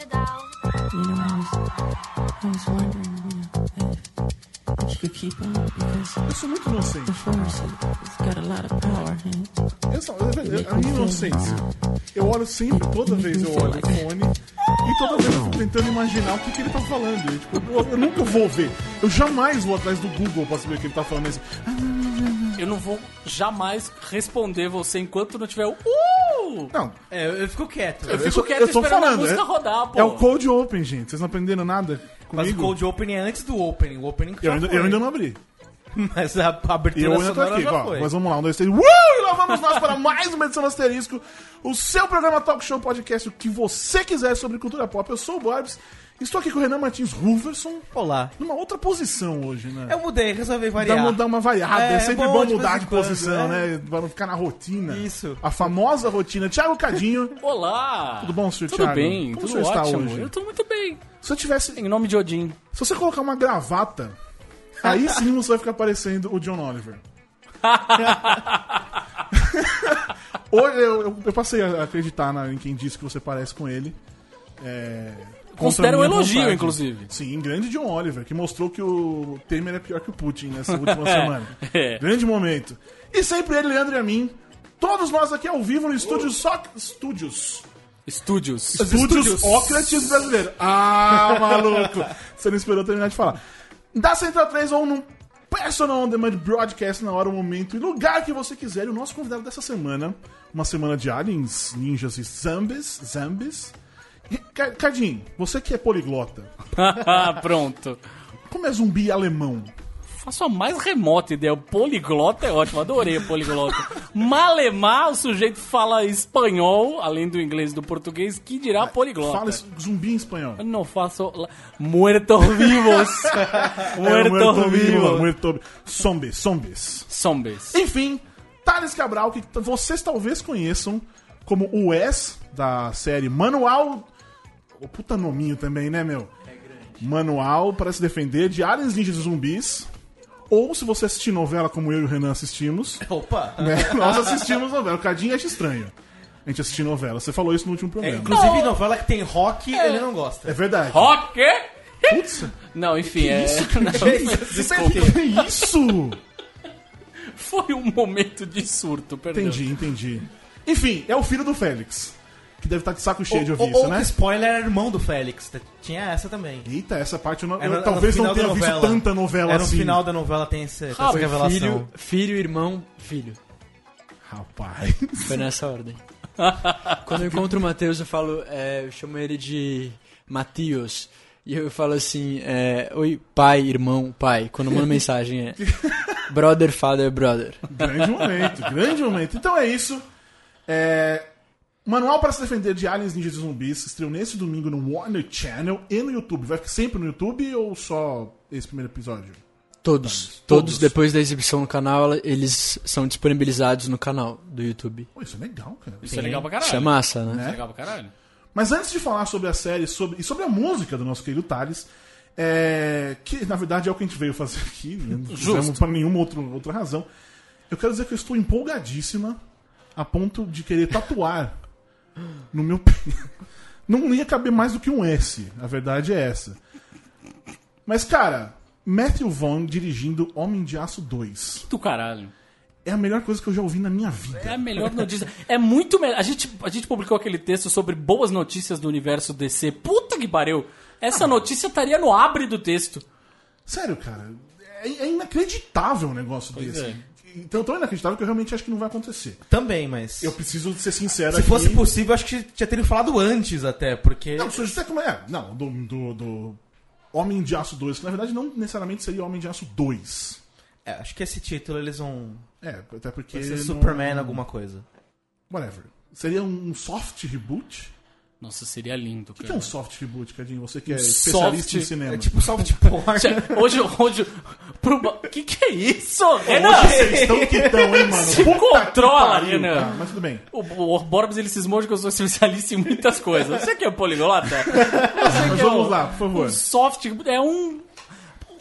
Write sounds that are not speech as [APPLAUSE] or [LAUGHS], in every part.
you down. You know, I was, I was wondering, you know, if, if you could keep on because Eu sou muito inocente. the force has got a lot of power. Eu sou, eu, eu, a minha inocência. Eu olho sempre, toda vez eu olho o fone e toda vez eu fico tentando imaginar o que, que ele tá falando. E, tipo, eu, eu nunca vou ver. Eu jamais vou atrás do Google pra saber o que ele tá falando. Assim, Eu não vou jamais responder você enquanto não tiver o. Uh! Não, É, eu, eu fico quieto. Eu fico sou- quieto eu tô esperando falando, a música é- rodar, pô. é o Cold Open, gente. Vocês não aprenderam nada Mas o comigo? Cold Opening é antes do Opening. O Opening eu, ainda, foi. eu ainda não abri. [LAUGHS] Mas a a abertura E eu sonora aqui, já ó. foi. Mas vamos lá, um, dois, três. Uh! E lá vamos nós para mais uma edição do Asterisco, o seu programa Talk Show Podcast, o que você quiser sobre cultura pop. Eu sou o Borbs, estou aqui com o Renan Martins Ruverson, Olá. numa outra posição hoje, né? Eu mudei, resolvi variar. dá uma variada, é, É, sempre bom bom, de mudar de em quando, posição, é. né? Pra não ficar na rotina. Isso. A famosa rotina. Thiago Cadinho, [LAUGHS] Olá! tudo bom, senhor Tudo Thiago? bem, Como tudo o senhor está ótimo. hoje? Eu tô muito bem. Se eu tivesse. Em nome de Odin. Se você colocar uma gravata, aí sim você vai ficar parecendo o John Oliver. [LAUGHS] Hoje eu, eu- eu passei a acreditar na- em quem disse que você parece com ele. É, contra Considero a um elogio, vontade. inclusive. Sim, grande John Oliver, que mostrou que o Temer é pior que o Putin nessa [LAUGHS] última semana. é. Grande momento. E sempre ele, Leandro e a mim. Todos nós aqui ao vivo no estúdio só. Estúdios. Estúdios. Estúdios Sócrates brasileiro. Ah, [LAUGHS] maluco. Você não esperou terminar de falar. Da Central 3 ou num Personal On Demand Broadcast na hora, o momento e lugar que você quiser. E o nosso convidado dessa semana, uma semana de aliens, ninjas e zombies. Zombies. Ca- Cadinho, você que é poliglota, [LAUGHS] Pronto. como é zumbi alemão? Faço a mais remota ideia. O poliglota é ótimo, adorei o poliglota. Malemar, o sujeito fala espanhol, além do inglês e do português, que dirá poliglota. Fala zumbi em espanhol. Eu não faço. la- Muertos vivos. [LAUGHS] É, Muertos vivos. muerto- Zombies, zombies. Zombies. Enfim, Thales Cabral, que vocês talvez conheçam como o Wes da série Manual. O puta nominho também, né, meu? Manual para se defender de aliens, ninjas e zumbis. Ou se você assistir novela como eu e o Renan assistimos, Opa. né? Nós assistimos novela. O Cadinho acha estranho. A gente assistir novela. Você falou isso no último É, programa. inclusive, novela que tem rock, ele não gosta. É verdade. Rock? Putz, Não, enfim, é. [LAUGHS] Não, desculpa. Que isso? foi um momento de surto, perdão. Entendi, entendi. Enfim, é o filho do Félix. Que deve estar de saco cheio de Ou, ouvir ou isso, né? que spoiler era irmão do Félix. Tinha essa também. Eita, essa parte eu, não, Era eu no- talvez no não tenha visto tanta novela Era no assim. final da novela tem essa, essa Ah, revelação. Filho, filho, irmão, filho. Rapaz. [LAUGHS] Foi nessa ordem. [LAUGHS] Quando eu encontro o Matheus, eu falo, é, eu chamo ele de Matios. E eu falo assim, é, oi, pai, irmão, pai. Quando eu mando mensagem é brother, father, brother. grande momento, grande momento. Então é isso. É, Manual para se defender de aliens, ninjas e zumbis estreou nesse domingo no Warner Channel e no YouTube. Vai ficar sempre no YouTube ou só esse primeiro episódio? Todos, Todos. todos depois da exibição no canal, eles são disponibilizados no canal do YouTube. Pô, isso é legal, cara. Isso é legal pra caralho. Isso é massa, né? Isso é legal pra caralho. Mas antes de falar sobre a série sobre, e sobre a música do nosso querido Thales, é, que na verdade é o que a gente veio fazer aqui, né? não fizemos para nenhuma outra, outra razão, eu quero dizer que eu estou empolgadíssima a ponto de querer tatuar no meu. [LAUGHS] Não ia caber mais do que um S, a verdade é essa. Mas, cara, Matthew Vaughn dirigindo Homem de Aço 2 Do caralho. é a melhor coisa que eu já ouvi na minha vida. É a melhor notícia. É muito melhor. A gente, a gente publicou aquele texto sobre boas notícias do universo DC. Puta que pariu. Essa notícia estaria no abre do texto. Sério, cara. É, é inacreditável um negócio Pois desse. é. Então, tão inacreditável que eu realmente acho que não vai acontecer. Também, mas... Eu preciso ser sincero Se aqui. fosse possível, acho que já teria falado antes até, porque... Não, você sabe como é? Não, do, do, do Homem de Aço 2, que na verdade não necessariamente seria Homem de Aço 2. É, acho que esse título eles vão... É, até porque. Vai ser não- Superman alguma coisa. Whatever. Seria um soft reboot? Nossa, seria lindo, O que é cara. um soft reboot, Cadinho? Você que é Um especialista soft- em cinema. É tipo soft [LAUGHS] porn. Hoje, hoje, pro... que que é isso? Renan? Vocês estão que estão, hein, mano? Se Puta que controla, pariu, Renan. cara. Mas tudo bem. O, o Borbs ele cismou de que eu sou especialista em muitas coisas. Você que é poliglota? Mas que é vamos o- lá, por favor. Um soft é um.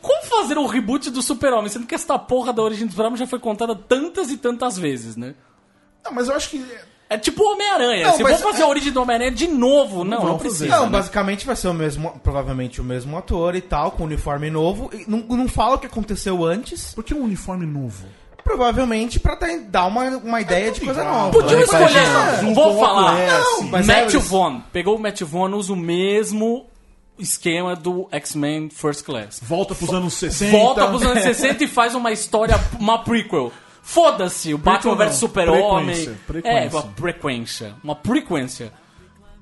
Como fazer um reboot do Super-Homem? Sendo que essa porra da origem do Super-Homem já foi contada tantas e tantas vezes, né? Não, mas eu acho que É tipo Homem-Aranha. Não, Se mas for fazer é- a origem do Homem-Aranha de novo, não, não, vão precisa. fazer. Não, né? basicamente vai ser o mesmo, provavelmente o mesmo ator e tal, com uniforme novo. E não, não fala o que aconteceu antes, Por que um uniforme novo? provavelmente pra ter- dar uma, uma ideia de coisa nova. Podia Né? escolher. Azul Vou falar. Não, mas Matthew é- Vaughn. Pegou o Matthew Vaughn, usa o mesmo esquema do X-Men First Class. Volta pros anos 60. Volta pros anos 60 e faz uma história, uma prequel. Foda-se, o Batman vs Super-Homem. frequência, É, frequência. uma frequência. Uma frequência.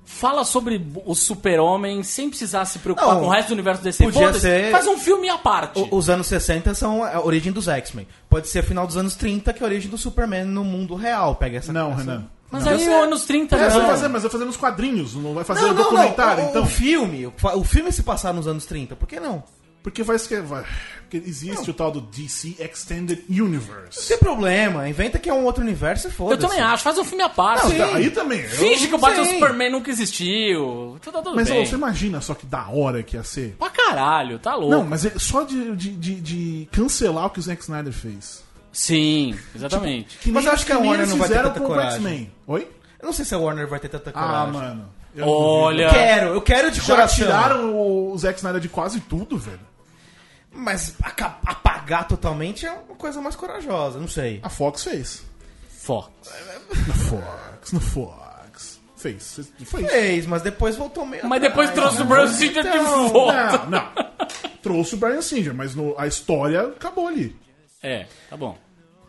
Fala sobre o Super-Homem sem precisar se preocupar Não, com o resto do universo DC. podia ser- Faz um filme à parte. O- Os anos 60 são a origem dos X-Men. Pode ser final dos anos 30, que é a origem do Superman no mundo real. Pega essa Não, essa- Renan. Mas não. aí, sei. anos 30 É, vai fazer, mas vai fazer nos quadrinhos, não vai fazer Não, não, documentário, não. O, então. o filme, o, filme se passar nos anos 30, por que não? Porque vai escrever. Porque existe o tal do DC Extended Universe. Não tem problema, inventa que é um outro universo e Eu foda-se. também acho, faz um filme à parte. Não, tá, aí também. eu- Finge que o Batman Sim. Superman nunca existiu. Tudo, tudo Mas bem. você imagina só que da hora que ia ser. Pra caralho, tá louco. Não, mas é só de, de, de, de cancelar o que o Zack Snyder fez. Sim, exatamente. Que Mas eu acho que a Warner não vai ter fizeram tanta com o coragem. X-Men. Oi? Eu não sei se a Warner vai ter tanta Ah, coragem. mano. eu Olha. Eu quero, eu quero de Já coração. tiraram o Zack Snyder de quase tudo, velho. Mas apagar totalmente é uma coisa mais corajosa, não sei. A Fox fez. Fox. Na Fox, na Fox. Fez. Fez. Fez, mas depois voltou meio Mas depois atrás, trouxe né? o Bruce Singer de Então, volta. Não, não. Trouxe o Brian Singer, mas no- a história acabou ali. É, tá bom.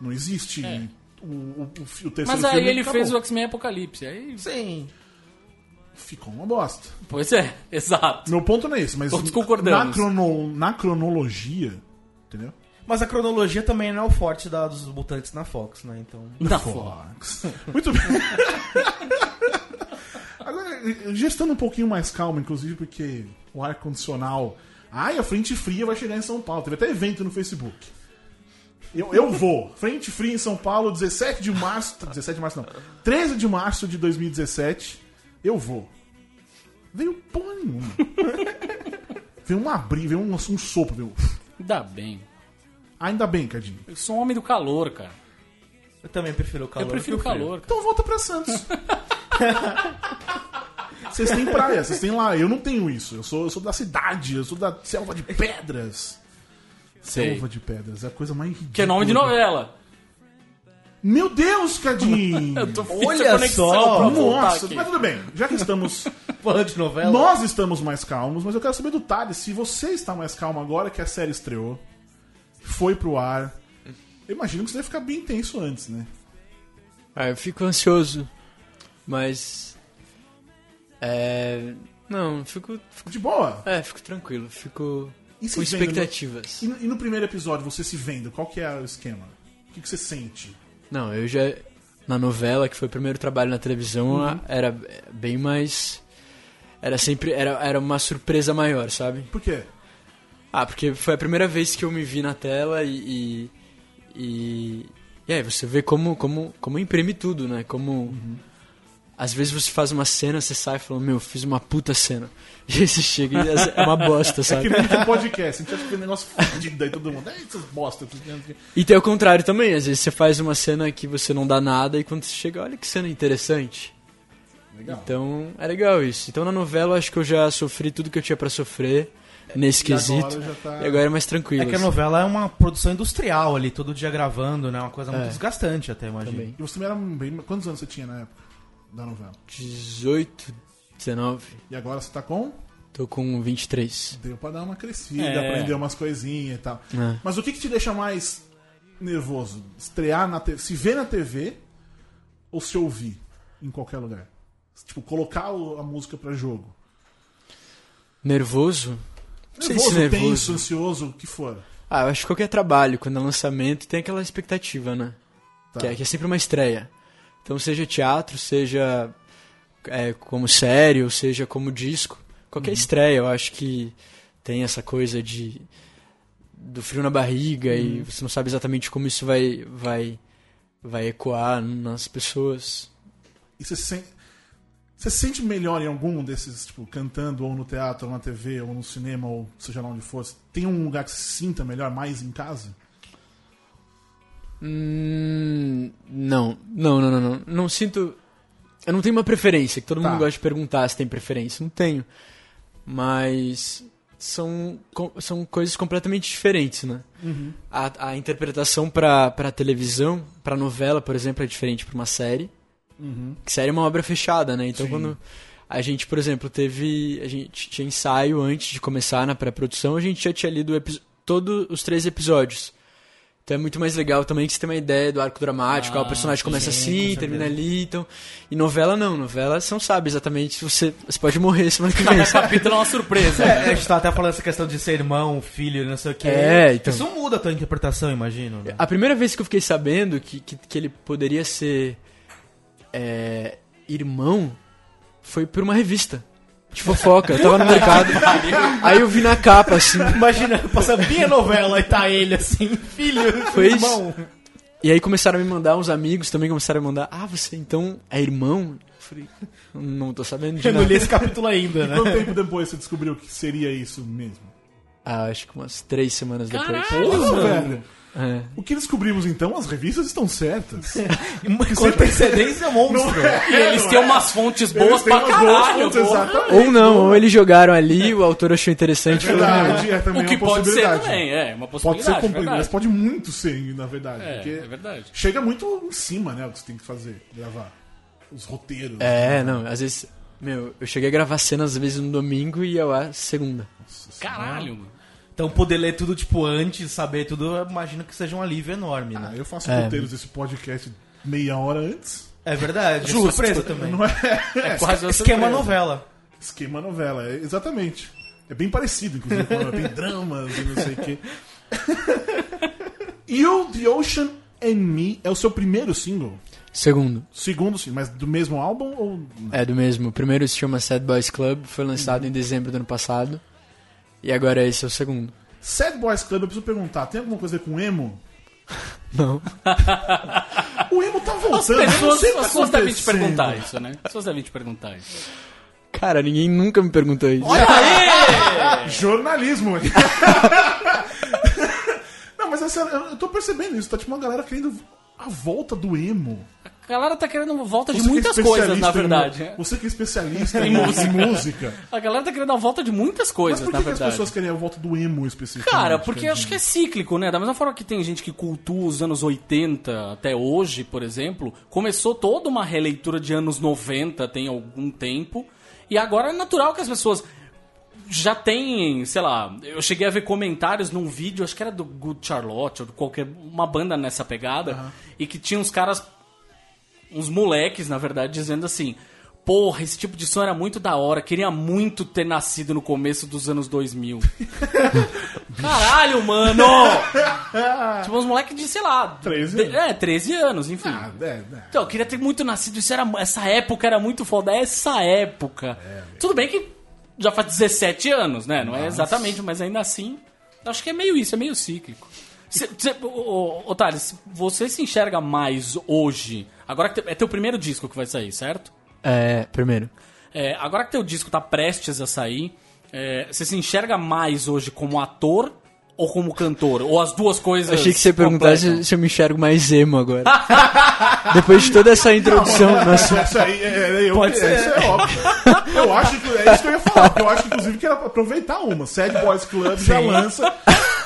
Não existe o, o, o, o terceiro Mas aí filme ele acabou. fez o X-Men Apocalipse. Aí, Sim. Ficou uma bosta. pois é, [LAUGHS] exato. Meu ponto não é esse, mas Todos concordamos. na, crono- na cronologia, entendeu? Mas a cronologia também não é o forte da- dos mutantes na Fox, né? Então. Na Fox. Muito bem. [LAUGHS] Agora, já estando um pouquinho mais calmo, inclusive porque o ar-condicional. Ai, a frente fria vai chegar em São Paulo. Teve até evento no Facebook. Eu, eu vou. Frente fria em São Paulo, 17 de março. 17 de março não. 13 de março de 2017. Eu vou. Veio porra nenhuma. [LAUGHS] veio uma brisa, veio um, um sopro. Veio... Ainda bem. Ainda bem, Cadinho. Eu sou um homem do calor, cara. Eu também prefiro o calor. eu prefiro o calor. cara. Então volta pra Santos. [LAUGHS] Vocês têm praia, vocês têm lá. Eu não tenho isso. Eu sou, eu sou da cidade, eu sou da selva de [LAUGHS] pedras. Sei. Selva de pedras, é a coisa mais ridícula. Que é nome de novela. Meu Deus, Cadinho! [LAUGHS] Eu tô Olha só. Nossa, aqui. mas tudo bem. Já que estamos. [LAUGHS] Fã de novela? nós estamos mais calmos, mas eu quero saber do Thales se você está mais calmo agora que a série estreou, foi pro ar. Eu imagino que você deve ficar bem tenso antes, né? Ah, eu fico ansioso, mas. É. Não, fico. fico De boa. é, fico tranquilo, fico E com expectativas. E no, e no primeiro episódio, você se vendo, qual que é o esquema? O que, que você sente? Não, eu já. Na novela, que foi o primeiro trabalho na televisão, a- era bem mais. Era sempre. Era, era uma surpresa maior, sabe? Por quê? Ah, porque foi a primeira vez que eu me vi na tela e. E, e, e aí você vê como, como, como imprime tudo, né? Como. Às vezes você faz uma cena, você sai falando, meu, fiz uma puta cena. [LAUGHS] E aí você chega e é uma bosta, É que sabe? nem um podcast, a gente acha que é um negócio fudido aí todo mundo. É, essas bosta. E tem o contrário também, às vezes você faz uma cena que você não dá nada e quando você chega, olha que cena interessante. Legal. Então, é legal isso. Então na novela eu acho que eu já sofri tudo que eu tinha pra sofrer nesse E quesito. agora tá- E agora é mais tranquilo. É que a assim, novela é uma produção industrial ali, todo dia gravando, né? Uma coisa muito É. desgastante até, imagino. também. E você também era bem. Quantos anos você tinha na época da novela? 18, 19, E agora você tá com? tô com 23. Deu pra dar uma crescida, É. aprender umas coisinhas e tal. É. Mas o que, que te deixa mais nervoso? Estrear na TV, se ver na TV ou se ouvir em qualquer lugar? Tipo, colocar a música pra jogo. Nervoso? Não sei Nervoso, se nervoso. tenso, ansioso, o que for. Ah, eu acho que qualquer trabalho, quando é lançamento, tem aquela expectativa, né? Tá. Que, é, que é sempre uma estreia. Então, seja teatro, seja é, como série, ou seja como disco, qualquer Uhum. estreia, eu acho que tem essa coisa de do frio na barriga e Uhum. você não sabe exatamente como isso vai vai vai ecoar nas pessoas. E você se sente, você se sente melhor em algum desses, tipo, cantando ou no teatro, ou na TV, ou no cinema, ou seja lá onde for? Tem um lugar que você se sinta melhor, mais em casa? Não, sinto Eu não tenho uma preferência, que todo Tá. mundo gosta de perguntar se tem preferência. Não tenho. Mas são, são coisas completamente diferentes, né? A, a interpretação pra, pra televisão, pra novela, por exemplo, é diferente pra uma série. Que série é uma obra fechada, né? Então Sim. quando a gente, por exemplo, teve. A gente tinha ensaio antes de começar na pré-produção, a gente já tinha lido todos os três episódios. Então é muito mais legal também que você tem uma ideia do arco dramático, Ah, o personagem começa sim, assim, com termina ali, então. E novela não, novela você não sabe exatamente se você. Você pode morrer semana que vem. Cada capítulo é uma surpresa. É, a gente tá até falando essa questão de ser irmão, filho, não sei o que. É, então. Isso muda a tua interpretação, imagino. né? A primeira vez que eu fiquei sabendo que, que, que ele poderia ser é, irmão foi por uma revista de fofoca. Eu tava no mercado. aí eu vi na capa, assim. Imagina, passa bem a novela e tá ele assim, filho, Foi isso. irmão. E aí começaram a me mandar, uns amigos também começaram a mandar. Ah, você então é irmão? Eu falei, não tô sabendo de Eu não li nada. esse capítulo ainda, né? Quanto tempo depois você descobriu que seria isso mesmo? Ah, acho que umas três semanas depois. Porra, velho. É. O que descobrimos então? As revistas estão certas. [LAUGHS] Com antecedência, monstro. E eles têm umas fontes boas Eles têm pra caralho, fontes. Ou não, ou eles jogaram ali, o autor achou interessante. É falou, "Meu, verdade, é também O que uma pode ser também, é uma Pode possibilidade. ser completo, verdade. mas pode muito ser, na verdade. É, porque é verdade. chega muito em cima, né? O que você tem que fazer, gravar. Os roteiros. É, não, às vezes. Meu, eu cheguei a gravar cenas às vezes no domingo e eu a segunda. Caralho, mano. Então poder ler tudo, tipo, antes, saber tudo, eu imagino que seja um alívio enorme, Ah, né? eu faço É. roteiros desse podcast meia hora antes. É verdade, Justo. é surpresa [LAUGHS] também. Não é É quase uma Esquema surpresa. novela. esquema novela, é, exatamente. É bem parecido, inclusive, tem [LAUGHS] dramas e não sei o quê. O The Ocean and Me é o seu primeiro single? Segundo, Segundo sim, mas do mesmo álbum ou. é do mesmo. O primeiro se chama Sad Boys Club, foi lançado em dezembro do ano passado. E agora esse é o segundo. Sad Boys Club, eu preciso perguntar, tem alguma coisa a ver com emo? [LAUGHS] Não. O emo tá As voltando. não pessoas, que tá as pessoas devem te perguntar isso, né? As pessoas devem te perguntar isso. Cara, ninguém nunca me perguntou isso. [LAUGHS] Jornalismo. [LAUGHS] não, mas eu tô percebendo isso. Tá tipo uma galera querendo a volta do emo. A galera tá querendo volta de Você que é muitas coisas, especialista na em- verdade. Você que é especialista [LAUGHS] Em em, música. em. A galera tá querendo a volta de muitas Mas coisas, por na que, que as verdade. pessoas querem a volta do emo especificamente? Cara, porque acho que é cíclico, né? Da mesma forma que tem gente que cultua os anos 80 até hoje, por exemplo, começou toda uma releitura de anos 90 tem algum tempo, e agora é natural que as pessoas já têm, sei lá, eu cheguei a ver comentários num vídeo, acho que era do Good Charlotte ou de qualquer uma banda nessa pegada, e que tinha uns caras uns moleques, na verdade, dizendo assim: Porra, esse tipo de som era muito da hora, queria muito ter nascido no começo dos anos 2000. [LAUGHS] Caralho, mano! [LAUGHS] tipo, uns moleques de, sei lá. 13 de- anos. É, 13 anos, enfim. Ah, é, é. Então, eu queria ter muito nascido, isso era, essa época era muito foda, essa época. Tudo bem que já faz 17 anos, né? Não é exatamente, mas ainda assim, acho que é meio isso, é meio cíclico. Cê, cê, ô, Thales, você se enxerga mais hoje, agora que te- é teu primeiro disco que vai sair, certo? É, primeiro. É, agora que teu disco tá prestes a sair, é, você se enxerga mais hoje como ator ou como cantor? Ou as duas coisas Achei que você ia perguntar completam? se, se eu me enxergo mais emo agora. [LAUGHS] Depois de toda essa introdução no assunto. Isso aí, é, é, eu, Pode é, ser. Isso é óbvio. Eu acho que é isso que eu ia falar. Eu acho que, inclusive, que era pra aproveitar uma. Sad Boys Club já lança.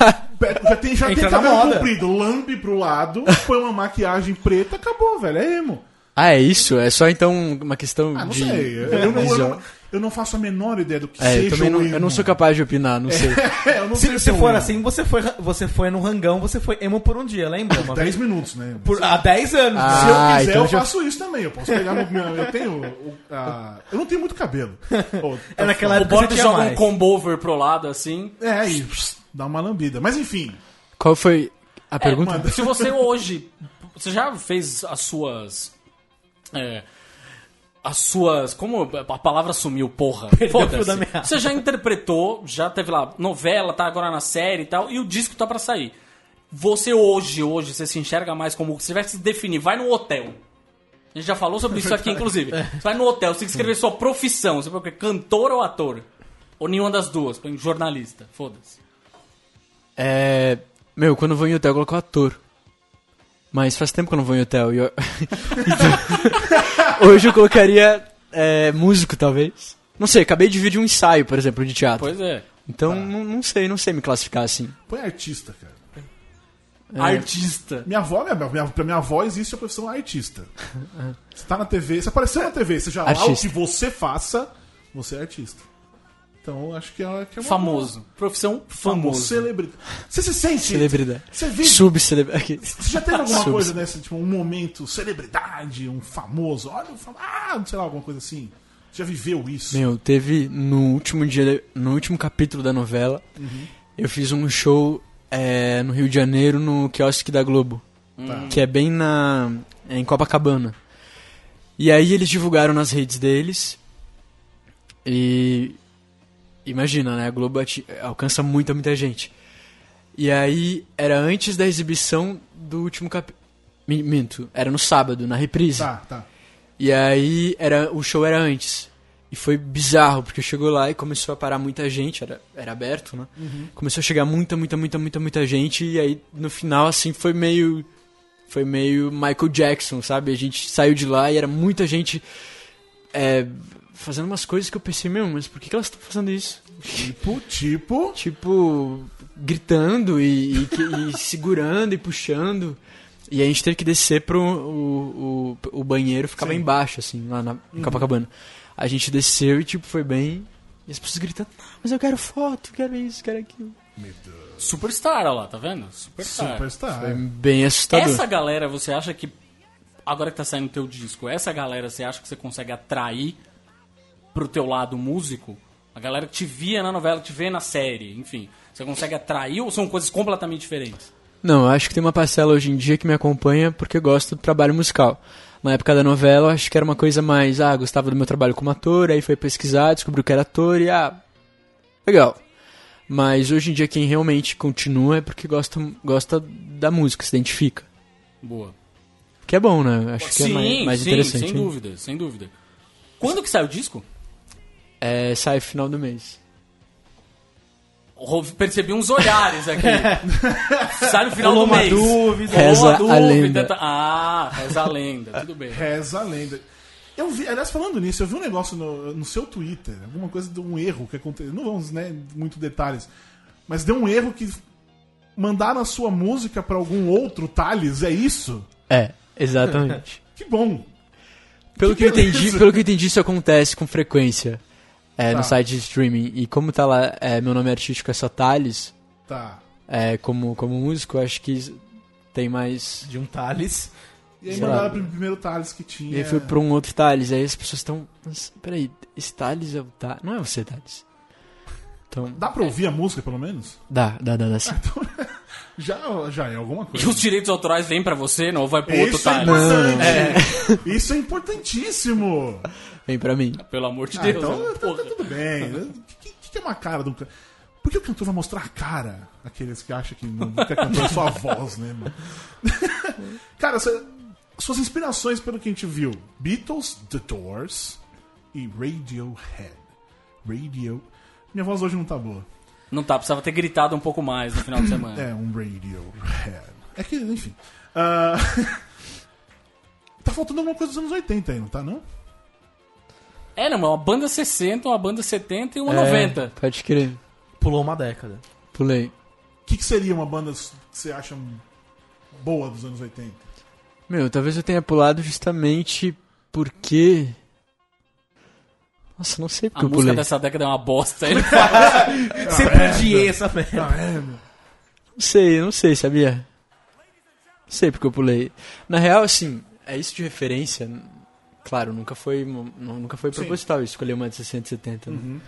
Já tem, já tem Entra cabelo moda. comprido, lambe pro lado, põe uma maquiagem preta, acabou, velho. É emo. Ah, é isso? É só então uma questão Ah, não de. sei. Eu, eu não, eu, visual. não, eu não faço a menor ideia do que É, eu seja também não, o eu não sou capaz de opinar, não sei. [LAUGHS] É, eu não Se, o é for emo. assim, você foi, você foi no rangão, você foi emo por um dia, lembra? Uma [LAUGHS] 10 vez? minutos, né? Por, há 10 anos. Ah? Se eu quiser, então eu já- faço isso também. Eu posso pegar meu. eu tenho. o- a- eu não tenho muito cabelo. [LAUGHS] Ô, É naquela O época você tinha joga um mais. combo over pro lado assim. É, pss, dá uma lambida. Mas enfim. Qual foi a pergunta? manda. Se você hoje. Você já fez as suas. é, as suas. Como a palavra sumiu, porra? [LAUGHS] Foda-se. Você já interpretou, já teve lá novela, tá agora na série e tal, e o disco tá pra sair. Você hoje, hoje, você se enxerga mais como. Você vai se definir, vai no hotel. A gente já falou sobre isso aqui, [LAUGHS] inclusive. Você vai no hotel, você tem que escrever sua profissão. Você o quê? Cantor ou ator? Ou nenhuma das duas? Põe jornalista. Foda-se. É. Meu, quando eu vou em hotel, eu coloco ator. Mas faz tempo que eu não vou em hotel. E eu... [LAUGHS] Hoje eu colocaria é, músico, talvez. Não sei, acabei de vir de um ensaio, por exemplo, de teatro. Pois é. Então, não, não sei, não sei me classificar assim. Põe artista, cara. É. Artista. Minha avó, minha, minha, pra minha avó existe a profissão artista. [LAUGHS] Você tá na TV, você apareceu na TV, seja lá o Artista. que você faça, você é artista. Então acho que é, que é uma Famoso. Profissão boa- famoso. famoso. Celebridade. Você se sente. Celebridade. Você vive. Subcelebridade. Você já teve alguma [LAUGHS] coisa dessa, tipo, um momento, celebridade, um famoso, olha, um fam- ah, sei lá, alguma coisa assim. Você já viveu isso? Meu, teve no último dia, no último capítulo da novela, eu fiz um show é, no Rio de Janeiro, no quiosque da Globo, Tá. que é bem na é em Copacabana. E aí eles divulgaram nas redes deles e imagina, né? A Globo alcança muita, muita gente. E aí era antes da exibição do último capítulo. Minto, era no sábado, na reprise. Tá, tá. E aí era, o show era antes. E foi bizarro, porque chegou lá e começou a parar muita gente, era, era aberto, né? Começou a chegar muita, muita, muita, muita, muita gente, e aí no final, assim, foi meio. Foi meio Michael Jackson, sabe? A gente saiu de lá e era muita gente é, fazendo umas coisas que eu pensei, meu, mas por que, que elas estão fazendo isso? Tipo, tipo. Tipo, gritando e, e e [LAUGHS] segurando e puxando. E a gente teve que descer pro. O, o, o banheiro ficava Sim. embaixo, assim, lá na, em Copacabana. A gente desceu e, tipo, foi bem. E as pessoas gritando, "Ah, mas eu quero foto, quero isso, quero aquilo. Superstar, olha lá, tá vendo? Superstar. Superstar. Foi bem assustador. Essa galera, você acha que. Agora que tá saindo o teu disco, essa galera você acha que você consegue atrair pro teu lado músico? A galera que te via na novela, que te vê na série, enfim. Você consegue atrair ou são coisas completamente diferentes? Não, eu acho que tem uma parcela hoje em dia que me acompanha porque gosta do trabalho musical. Na época da novela, eu acho que era uma coisa mais, ah, gostava do meu trabalho como ator, aí foi pesquisar, descobriu que era ator e, ah, legal. Mas hoje em dia quem realmente continua é porque gosta, gosta da música, se identifica. Boa. Que é bom, né? Acho que é mais, mais sim, interessante. sem hein? dúvida, sem dúvida. Quando que sai o disco? É, sai final do mês. Percebi uns olhares aqui. [LAUGHS] sai no final Rolou do uma mês. dúvida. Reza uma a dúvida. lenda. tá- Ah, reza a lenda. Tudo bem. Reza a lenda. Eu vi, aliás, falando nisso, eu vi um negócio no, no seu Twitter, alguma coisa de um erro que aconteceu. Não vamos, né, muito detalhes. Mas deu um erro que mandaram a sua música pra algum outro Thales, é isso? É, exatamente. [LAUGHS] Que bom. pelo, que eu beleza. entendi, pelo que eu entendi, isso acontece com frequência é, Tá. no site de streaming. E como tá lá, é, meu nome artístico é só Thales, Tá. é, como, como músico, eu acho que tem mais. De um Thales. E aí Sei mandaram lá. pro primeiro Thales que tinha. E aí foi pra um outro Thales. Aí as pessoas estão. "Mas, Peraí, esse Thales é o Thales. Não é você, Thales. Então. Dá pra ouvir a música, pelo menos? Dá, dá, dá, dá sim. [LAUGHS] Já, já é alguma E coisa. os direitos autorais vêm pra você, não vai pro outro Isso é importante. Isso é importantíssimo. Vem pra mim. Pelo amor de Ah, Deus. então tá, tá tudo bem. O que, que- que é uma cara do cantor? Por que o cantor vai mostrar a cara? Aqueles que acham que não que é cantor é só a voz, né, mano? [LAUGHS] cara, cê- suas inspirações pelo que a gente viu: Beatles, The Doors e Radiohead. Radio. Minha voz hoje não tá boa. Não tá, precisava ter gritado um pouco mais no final de [COUGHS] semana. É, um Radiohead. É que, enfim. Ah, [LAUGHS] tá faltando alguma coisa dos anos 80 aí, não tá, não? É, não, uma banda 60, uma banda 70 e uma É, 90. Pode crer. Pulou uma década. Pulei. O que, que seria uma banda que você acha boa dos anos 80? Meu, talvez eu tenha pulado justamente porque. Nossa, não sei A porque eu música pulei. dessa década é uma bosta. Ele [LAUGHS] fala, Sempre odiei essa merda. É. Não sei, não sei, sabia? Não sei porque eu pulei. Na real, assim, é isso de referência. Claro, nunca foi, nu- nunca foi proposital escolher uma de 60 e 70. né? Uhum.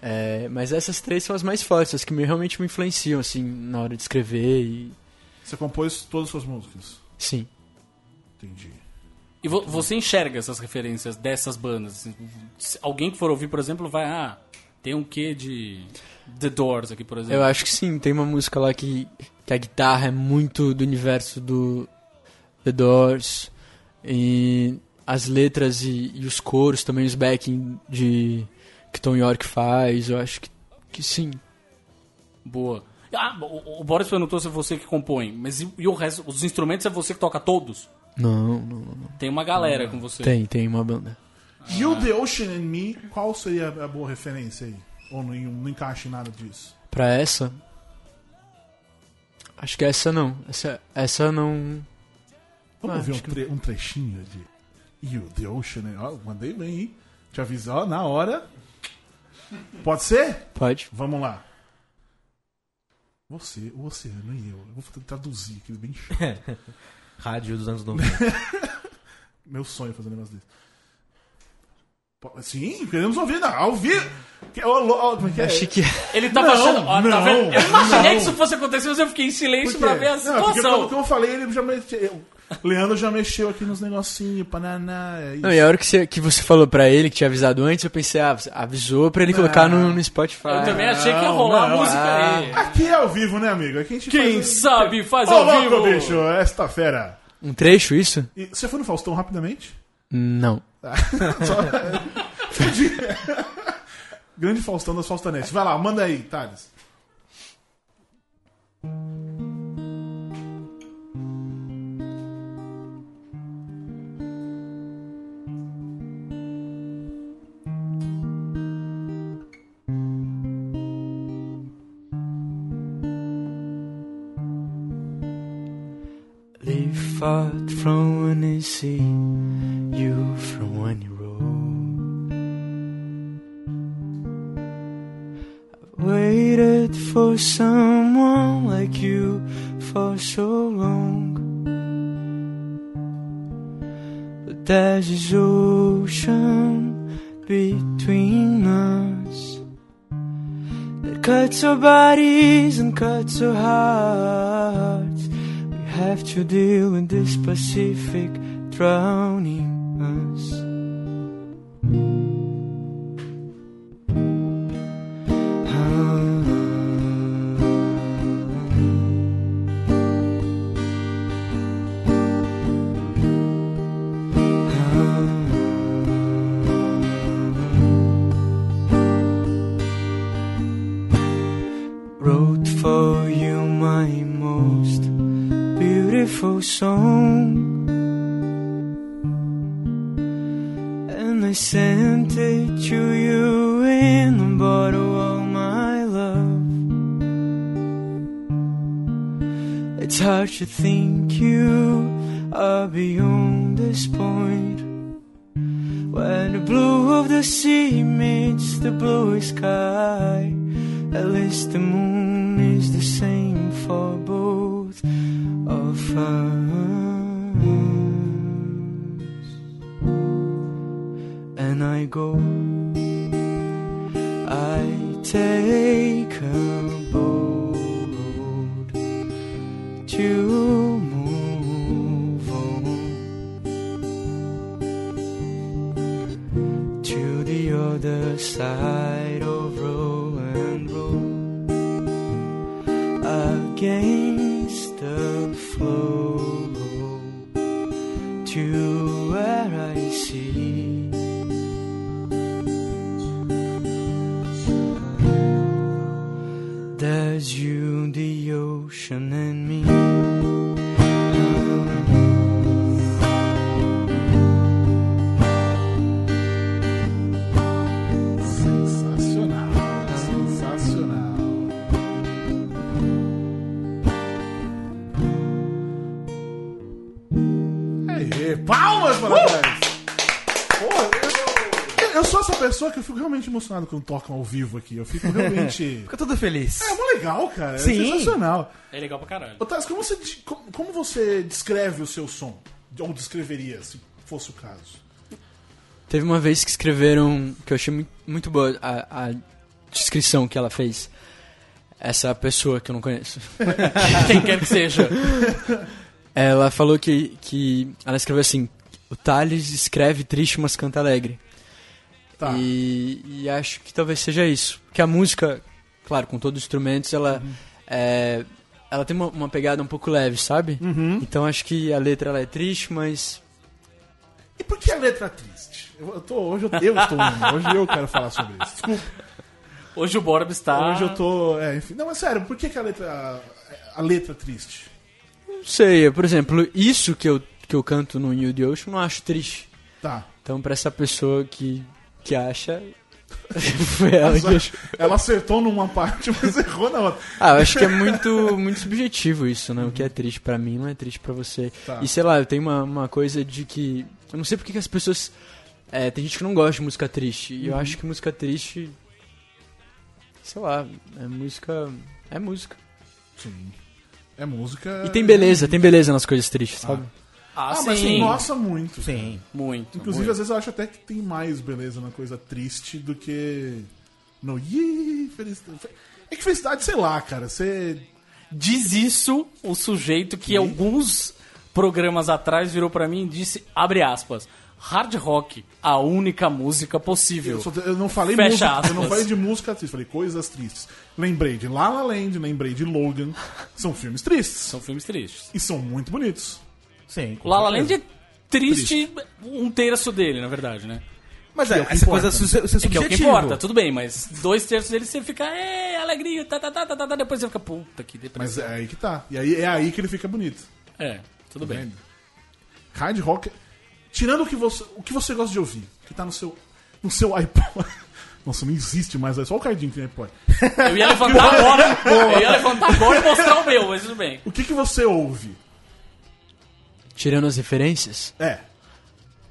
É, mas essas três são as mais fortes, as que me, realmente me influenciam, assim, na hora de escrever e. Você compôs todas as suas músicas. Sim. Entendi. E vo- você enxerga essas referências dessas bandas? assim, se alguém que for ouvir, por exemplo, vai, ah, tem um quê de The Doors aqui, por exemplo. Eu acho que sim, tem uma música lá que, que a guitarra é muito do universo do The Doors. E as letras e, e os coros também, os backing de, que Tom York faz, eu acho que, que sim. Boa. Ah, o, o Boris perguntou se é você que compõe, mas e, e o resto, os instrumentos é você que toca todos? Não, não, não. Tem uma galera com você. Tem, tem uma banda. You, The Ocean and Me, qual seria a boa referência aí? Ou não, não encaixa em nada disso? Pra essa. Acho que essa não. Essa, essa não. Vamos Ah, ver um, acho que- tre- um trechinho de You, The Ocean and Ó, mandei bem, hein? Te avisar, ó, na hora. Pode ser? Pode. Vamos lá. Você, o oceano e eu. Eu vou traduzir aqui bem chato. [LAUGHS] Rádio dos anos 90. [LAUGHS] Meu sonho é fazer um negócio desse. Sim, queremos ouvir, não, ao vivo. Que- ó, como é que é? Achei que. Ele Não, achando. Ó, tá não, vendo? Eu imaginei não. que isso fosse acontecer, mas eu fiquei em silêncio pra ver a Não, porque situação. como, como eu falei, ele já mexeu. Leandro já mexeu aqui nos negocinhos, pananá, é isso. Não, e a hora que você, que você falou pra ele, que tinha avisado antes, eu pensei, ah, você avisou pra ele colocar no, no Spotify. Eu também achei que ia rolar não. a música aí. Aqui é ao vivo, né, amigo? Aqui a gente Quem faz... sabe faz Ô, ao louco, vivo. bicho, esta fera. Um trecho, isso? E você foi no Faustão rapidamente? Não. [LAUGHS] Só- [LAUGHS] Grande Faustão das Faustanetes. Vai lá, manda aí, Thales. Fought from when they see you from when you rode. I've waited for someone like you for so long. But there's this ocean between us that cuts our bodies and cuts our hearts. Have to deal with this Pacific drowning uh. To think you are beyond this point. When the blue of the sea meets the blue sky, at least the moon is the same for both of us. And I go, emocionado quando tocam ao vivo aqui. Eu fico realmente. [LAUGHS] Fica tudo feliz. É mó legal, cara. É Sim. sensacional. É legal pra caralho. Ô, Thales, como você, como, você descreve o seu som? Ou descreveria, se fosse o caso? Teve uma vez que escreveram, que eu achei muito, muito boa a, a descrição que ela fez. Essa pessoa que eu não conheço. [LAUGHS] Quem quer que seja. Ela falou que, que ela escreveu assim: o Thales escreve triste, mas canta alegre. Tá. E, e acho que talvez seja isso. Porque a música, claro, com todos os instrumentos, ela, é, ela tem uma, uma pegada um pouco leve, sabe? Uhum. Então acho que a letra ela é triste, mas E por que a letra triste? Eu, eu tô, hoje eu, eu estou indo, hoje eu quero falar sobre isso. Desculpa. Hoje o Borba está. Hoje eu tô. É, enfim. Não, mas sério, por que, que a letra. A, a letra triste? não sei. Por exemplo, isso que eu, que eu canto no You the Ocean, eu não acho triste. Tá. Então, pra essa pessoa que, que acha. foi ela que achou. Ela acertou numa parte, mas errou na outra. Ah, eu acho que é muito, muito subjetivo isso, né? O que é triste pra mim não é triste pra você. Tá. E sei lá, eu tenho uma, uma coisa de que. Eu não sei porque que as pessoas. é, tem gente que não gosta de música triste. E eu acho que música triste. Sei lá, é música. É música. Sim. É música. E tem beleza, tem beleza nas coisas tristes, sabe? Ah, Ah, mas sim. nossa, muito. Sim. Muito. Inclusive, muito. às vezes eu acho até que tem mais beleza na coisa triste do que no Ih, felicidade. É que felicidade, sei lá, cara. Você. Diz isso o sujeito que alguns programas atrás virou pra mim e disse, abre aspas, hard rock, a única música possível. Eu, só- eu não falei Fecha música, aspas. eu não falei de música triste, falei coisas tristes. Lembrei de La La Land, lembrei de Logan. São filmes tristes. São filmes tristes. E são muito bonitos. Sim. com La La. Land é triste, um terço dele, na verdade, né? Mas é é, o que essa importa. coisa ser, ser É que é o que importa, tudo bem, mas dois terços dele você fica, é, alegria, tá, tá, tá, tá, tá, tá, depois você fica, puta, que Mas depressão. é aí que tá. E aí é aí que ele fica bonito. É, tudo bem. Vendo? Hard rock. Tirando o que você, o que você gosta de ouvir, que tá no seu, no seu [LAUGHS] iPod. Nossa, não existe mais, é só o Cardinho que tem iPod. Eu ia [LAUGHS] levantar agora, eu ia levantar agora e mostrar o meu, mas tudo bem. O que, que você ouve? Tirando as referências, É.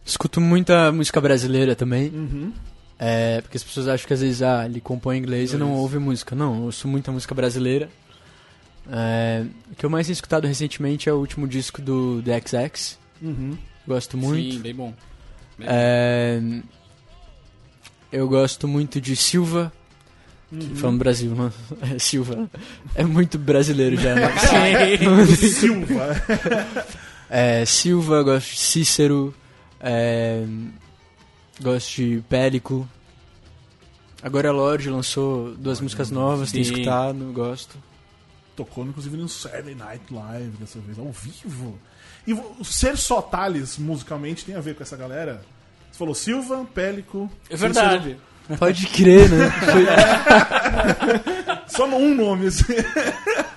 escuto muita música brasileira também. Uhum. É, porque as pessoas acham que às vezes ah, ele compõe inglês e não ouve música. Não, eu ouço muita música brasileira. É, o que eu mais tenho escutado recentemente é o último disco do The XX. Uhum. Gosto muito. Sim, bem bom. É, eu gosto muito de Silva. Que falando Brasil, não, [LAUGHS] é Silva. É muito brasileiro já. né? [LAUGHS] Silva. É, Silva, gosto de Cícero. é, gosto de Pélico. Agora a Lorde lançou duas músicas novas, tenho Sim. escutado, gosto. Tocou, inclusive, no Saturday Night Live dessa vez, ao vivo. E ser só Thales musicalmente tem a ver com essa galera? Você falou Silva, Pélico. É verdade. Pode crer, né? [LAUGHS] Foi- Cícero. Só um nome, assim. [LAUGHS]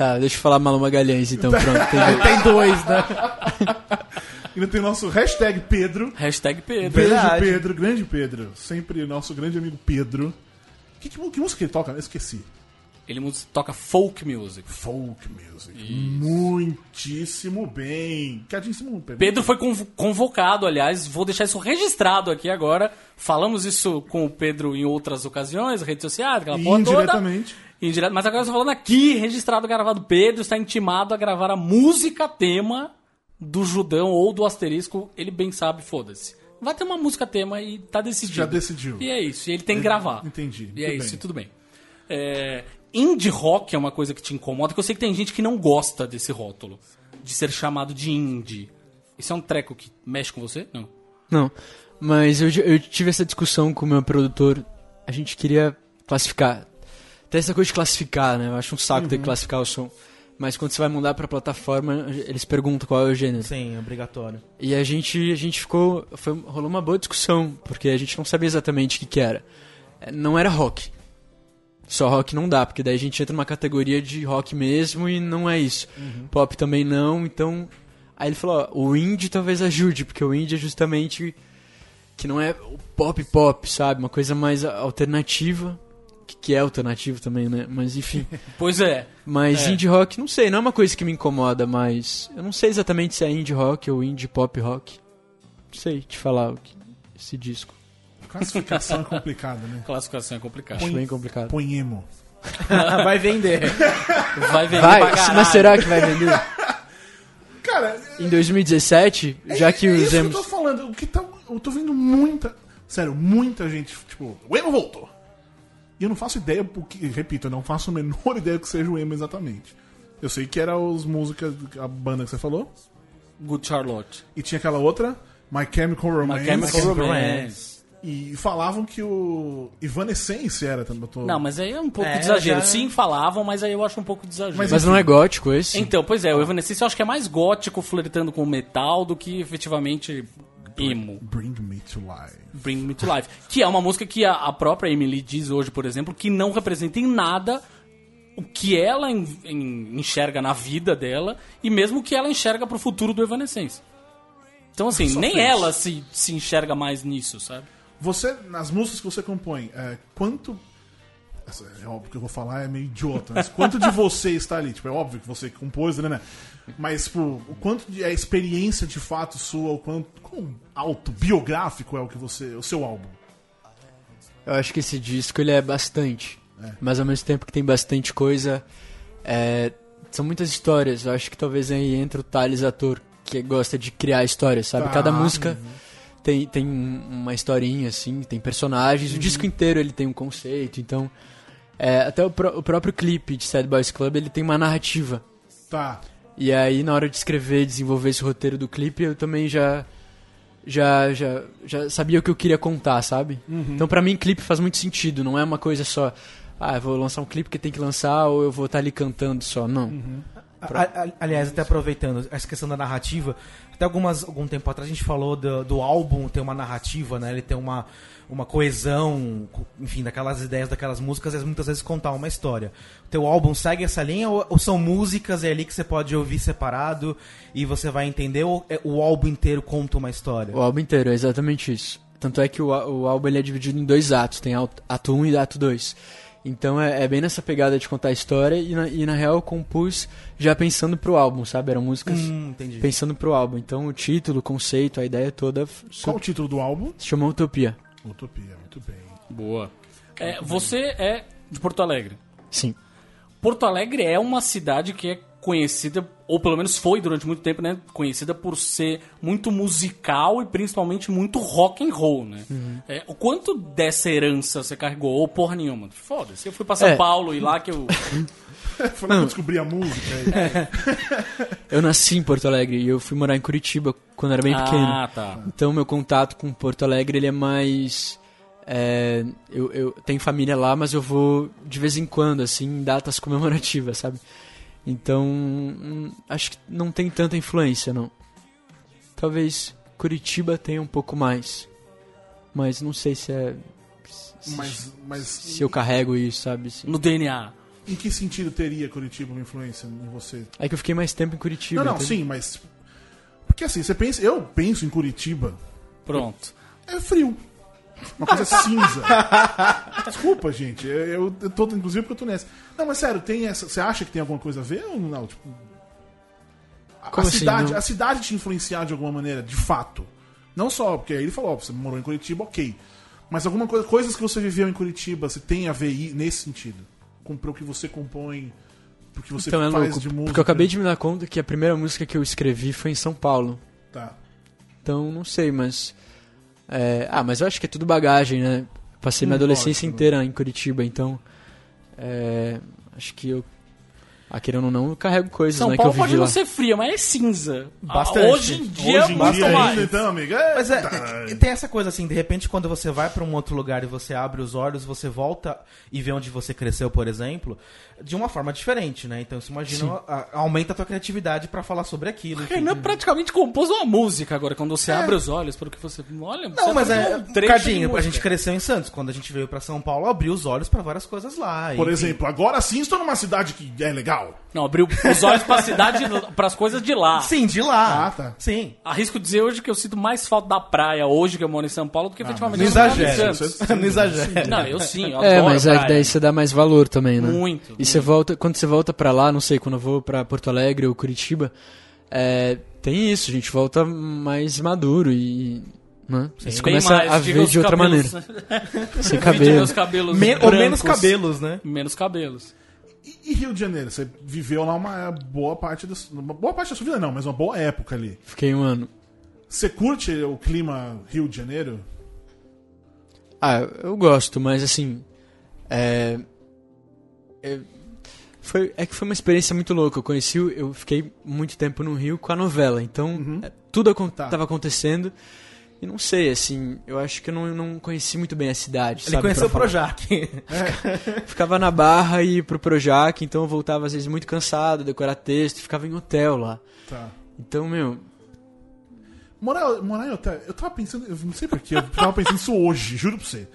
tá, deixa eu falar Malu Magalhães então, pronto. [LAUGHS] Tem dois. Tem dois, né? [LAUGHS] Ainda tem o nosso hashtag Pedro. Hashtag Pedro. Beijo, Verdade. Pedro. Grande Pedro. Sempre nosso grande amigo Pedro. Que, que, que música ele toca? Eu esqueci. Ele toca folk music. Folk music. Muitíssimo bem. Cadíssimo Pedro. Pedro foi conv- convocado, aliás, vou deixar isso registrado aqui agora. Falamos isso com o Pedro em outras ocasiões, redes sociais, aquela porra toda. indiretamente. Indireto, mas agora eu tô falando aqui, registrado, gravado. Pedro está intimado a gravar a música tema do Judão ou do Asterisco. Ele bem sabe, foda-se. Vai ter uma música tema e tá decidido. Já decidiu. E é isso, e ele tem que gravar. Entendi. E é Tudo isso, bem. e tudo bem. É, indie rock é uma coisa que te incomoda, que eu sei que tem gente que não gosta desse rótulo. De ser chamado de indie. Isso é um treco que mexe com você? Não. Não, mas eu, eu tive essa discussão com o meu produtor. A gente queria classificar. Tem essa coisa de classificar, né? Eu acho um saco ter que classificar o som. Mas quando você vai mudar pra plataforma, eles perguntam qual é o gênero. Sim, obrigatório. E a gente, a gente ficou. Foi, rolou uma boa discussão, porque a gente não sabia exatamente o que, que era. É, Não era rock. Só rock não dá, porque daí a gente entra numa categoria de rock mesmo e não é isso. Pop também não, então. Aí ele falou: ó, o indie talvez ajude, porque o indie é justamente. que não é o pop pop, sabe? Uma coisa mais alternativa. Que, que é alternativo também, né? Mas enfim. [LAUGHS] Pois é. Mas É. indie rock, não sei, não é uma coisa que me incomoda, mas eu não sei exatamente se é indie rock ou indie pop rock. Não sei te falar o que, esse disco. Classificação é complicada, né? Classificação é complicada. Acho bem complicado. Põe emo. [LAUGHS] Vai vender. Vai vender Vai, pra mas será que vai vender? [LAUGHS] Cara, Em 2017, já é, que é os que eu emos... tô falando. O que tá, eu tô vendo muita. Sério, muita gente. Tipo, o emo voltou. E eu não faço ideia, porque, repito, eu não faço a menor [LAUGHS] ideia que seja o emo exatamente. Eu sei que era os músicas, a banda que você falou. Good Charlotte. E tinha aquela outra, My Chemical Romance. My Chemical Romance. E falavam que o Evanescence era também. eu tô- Não, mas aí é um pouco É, de exagero. já- Sim, falavam, mas aí eu acho um pouco de exagero. Mas Mas não é gótico esse? Então, pois é, o Evanescence eu acho que é mais gótico flertando com metal do que efetivamente emo. Bring Me to Life. Bring Me to Life. Que é uma música que a, a própria Emily diz hoje, por exemplo, que não representa em nada o que ela en- en- enxerga na vida dela e mesmo o que ela enxerga pro futuro do Evanescence. Então, assim, nem fez. ela se, se enxerga mais nisso, sabe? Você, nas músicas que você compõe, é, quanto. É óbvio que eu vou falar, é meio idiota, mas quanto de você está ali? Tipo, é óbvio que você compôs, né? né? Mas, tipo, o quanto de, é experiência de fato sua, o quanto. Quão autobiográfico é o que você. o seu álbum? Eu acho que esse disco ele é bastante. Mas ao mesmo tempo que tem bastante coisa, é, são muitas histórias. Eu acho que talvez aí entra o Thales ator, que gosta de criar histórias, sabe? Tá. Cada música tem, tem um- uma historinha, assim, tem personagens. O disco inteiro ele tem um conceito, então... é, até o, o próprio clipe de Sad Boys Club, ele tem uma narrativa. Tá. E aí, na hora de escrever e desenvolver esse roteiro do clipe, eu também já já já, já sabia o que eu queria contar, sabe? Então, pra mim, clipe faz muito sentido. Não é uma coisa só, ah, eu vou lançar um clipe que tem que lançar ou eu vou estar ali cantando só. Não. A- a- aliás, até aproveitando essa questão da narrativa, até algumas, algum tempo atrás a gente falou do, do álbum ter uma narrativa, né? Ele tem uma, uma coesão, co- enfim, daquelas ideias, daquelas músicas, e muitas vezes contar uma história. O teu álbum segue essa linha ou, ou são músicas é ali que você pode ouvir separado e você vai entender ou é- o álbum inteiro conta uma história? O álbum inteiro, é exatamente isso. Tanto é que o, o álbum ele é dividido em dois atos, tem ato, ato 1 e ato 2. Então é, é bem nessa pegada de contar a história e na, e na real eu compus já pensando pro álbum, sabe? Eram músicas Hum, pensando pro álbum. Então o título, o conceito, a ideia toda Qual o título do álbum? se chama Utopia. Utopia, muito bem. Boa. É, você é de Porto Alegre. Sim. Porto Alegre é uma cidade que é conhecida, ou pelo menos foi durante muito tempo, né? Conhecida por ser muito musical e principalmente muito rock and roll, né? É, o quanto dessa herança você carregou? Ou porra nenhuma? Foda-se, eu fui pra São É. Paulo e lá que eu. [LAUGHS] Foi lá que eu descobri a música. aí. Eu nasci em Porto Alegre e eu fui morar em Curitiba quando era bem pequeno. ah, tá. Então meu contato com Porto Alegre ele é mais é, eu, eu tenho família lá, mas eu vou de vez em quando assim em datas comemorativas, sabe? Então hum, acho que não tem tanta influência não. Talvez Curitiba tenha um pouco mais, mas não sei se é se, Mas, mas se eu carrego isso, sabe? Se- No DNA. em que sentido teria Curitiba uma influência em você? É que eu fiquei mais tempo em Curitiba. não, não, entende? sim, mas. Porque assim, você pensa. Eu penso em Curitiba, Pronto. é frio. Uma coisa cinza. [LAUGHS] Desculpa, gente. Eu, eu tô, inclusive, porque eu tô nessa. Não, mas sério, tem essa. Você acha que tem alguma coisa a ver ou não? Tipo. A, Como assim, cidade, a cidade te influenciar de alguma maneira, de fato. Não só, porque aí ele falou, ó, você morou em Curitiba, ok. Mas alguma coisa, coisas que você viveu em Curitiba, você tem a ver nesse sentido? Com pro que você compõe, pro que você Então é faz louco, de música. porque eu acabei de me dar conta que a primeira música que eu escrevi foi em São Paulo. Tá. Então, não sei, mas. É, ah, mas eu acho que é tudo bagagem, né? Passei minha adolescência inteira em Curitiba, então. é, acho que eu. Ah, querendo ou não, eu carrego coisas São né, Paulo que eu pode vivi não lá. ser fria, mas é cinza. Bastante. Ah, Hoje em dia, Hoje em muito dia mais. ainda, então, amigo. Mas Eita. é, tem essa coisa assim, de repente quando você vai pra um outro lugar e você abre os olhos, você volta e vê onde você cresceu, por exemplo, de uma forma diferente, né? Então você imagina, a- aumenta a tua criatividade pra falar sobre aquilo. Renan praticamente compôs uma música agora, quando você abre os olhos para o que você. Olha, Não, você mas faz é, um Cadinho, a gente cresceu em Santos. Quando a gente veio pra São Paulo, abriu os olhos pra várias coisas lá. Por enfim. exemplo, agora sim estou numa cidade que é legal. Não, abriu os olhos pra cidade, [LAUGHS] pras coisas de lá. Sim, de lá. Ah, tá. Sim. Arrisco dizer hoje que eu sinto mais falta da praia hoje que eu moro em São Paulo do que efetivamente Não eu moro em exagera. Santos. Não exagera. Não, eu sim, eu É, adoro mas é que praia. daí você dá mais valor também, né? Muito, E você volta, quando você volta pra lá, não sei, quando eu vou pra Porto Alegre ou Curitiba, é, tem isso, a gente volta mais maduro e. Né? Você começa mais, a ver de outra cabelos. maneira. Sem [LAUGHS] Vide cabelo. meus cabelos Me- ou menos cabelos, né? Menos cabelos. E, e Rio de Janeiro? Você viveu lá uma boa parte da, uma boa parte da sua vida, não, mas uma boa época ali. Fiquei um ano. Você curte o clima Rio de Janeiro? Ah, eu gosto, mas assim. É. é- foi, é que foi uma experiência muito louca. Eu conheci, eu fiquei muito tempo no Rio com a novela, então é, tudo acon Tá. acontecendo. E não sei, assim, eu acho que eu não, não conheci muito bem a cidade. Ele sabe, conheceu o. Projac. [LAUGHS] Ficava na Barra e ia pro Projac, então eu voltava às vezes muito cansado, decorar texto, ficava em hotel lá. Tá. Então, meu, Morar, morar em hotel, eu tava pensando, eu não sei porquê, eu tava pensando isso hoje, juro pra você.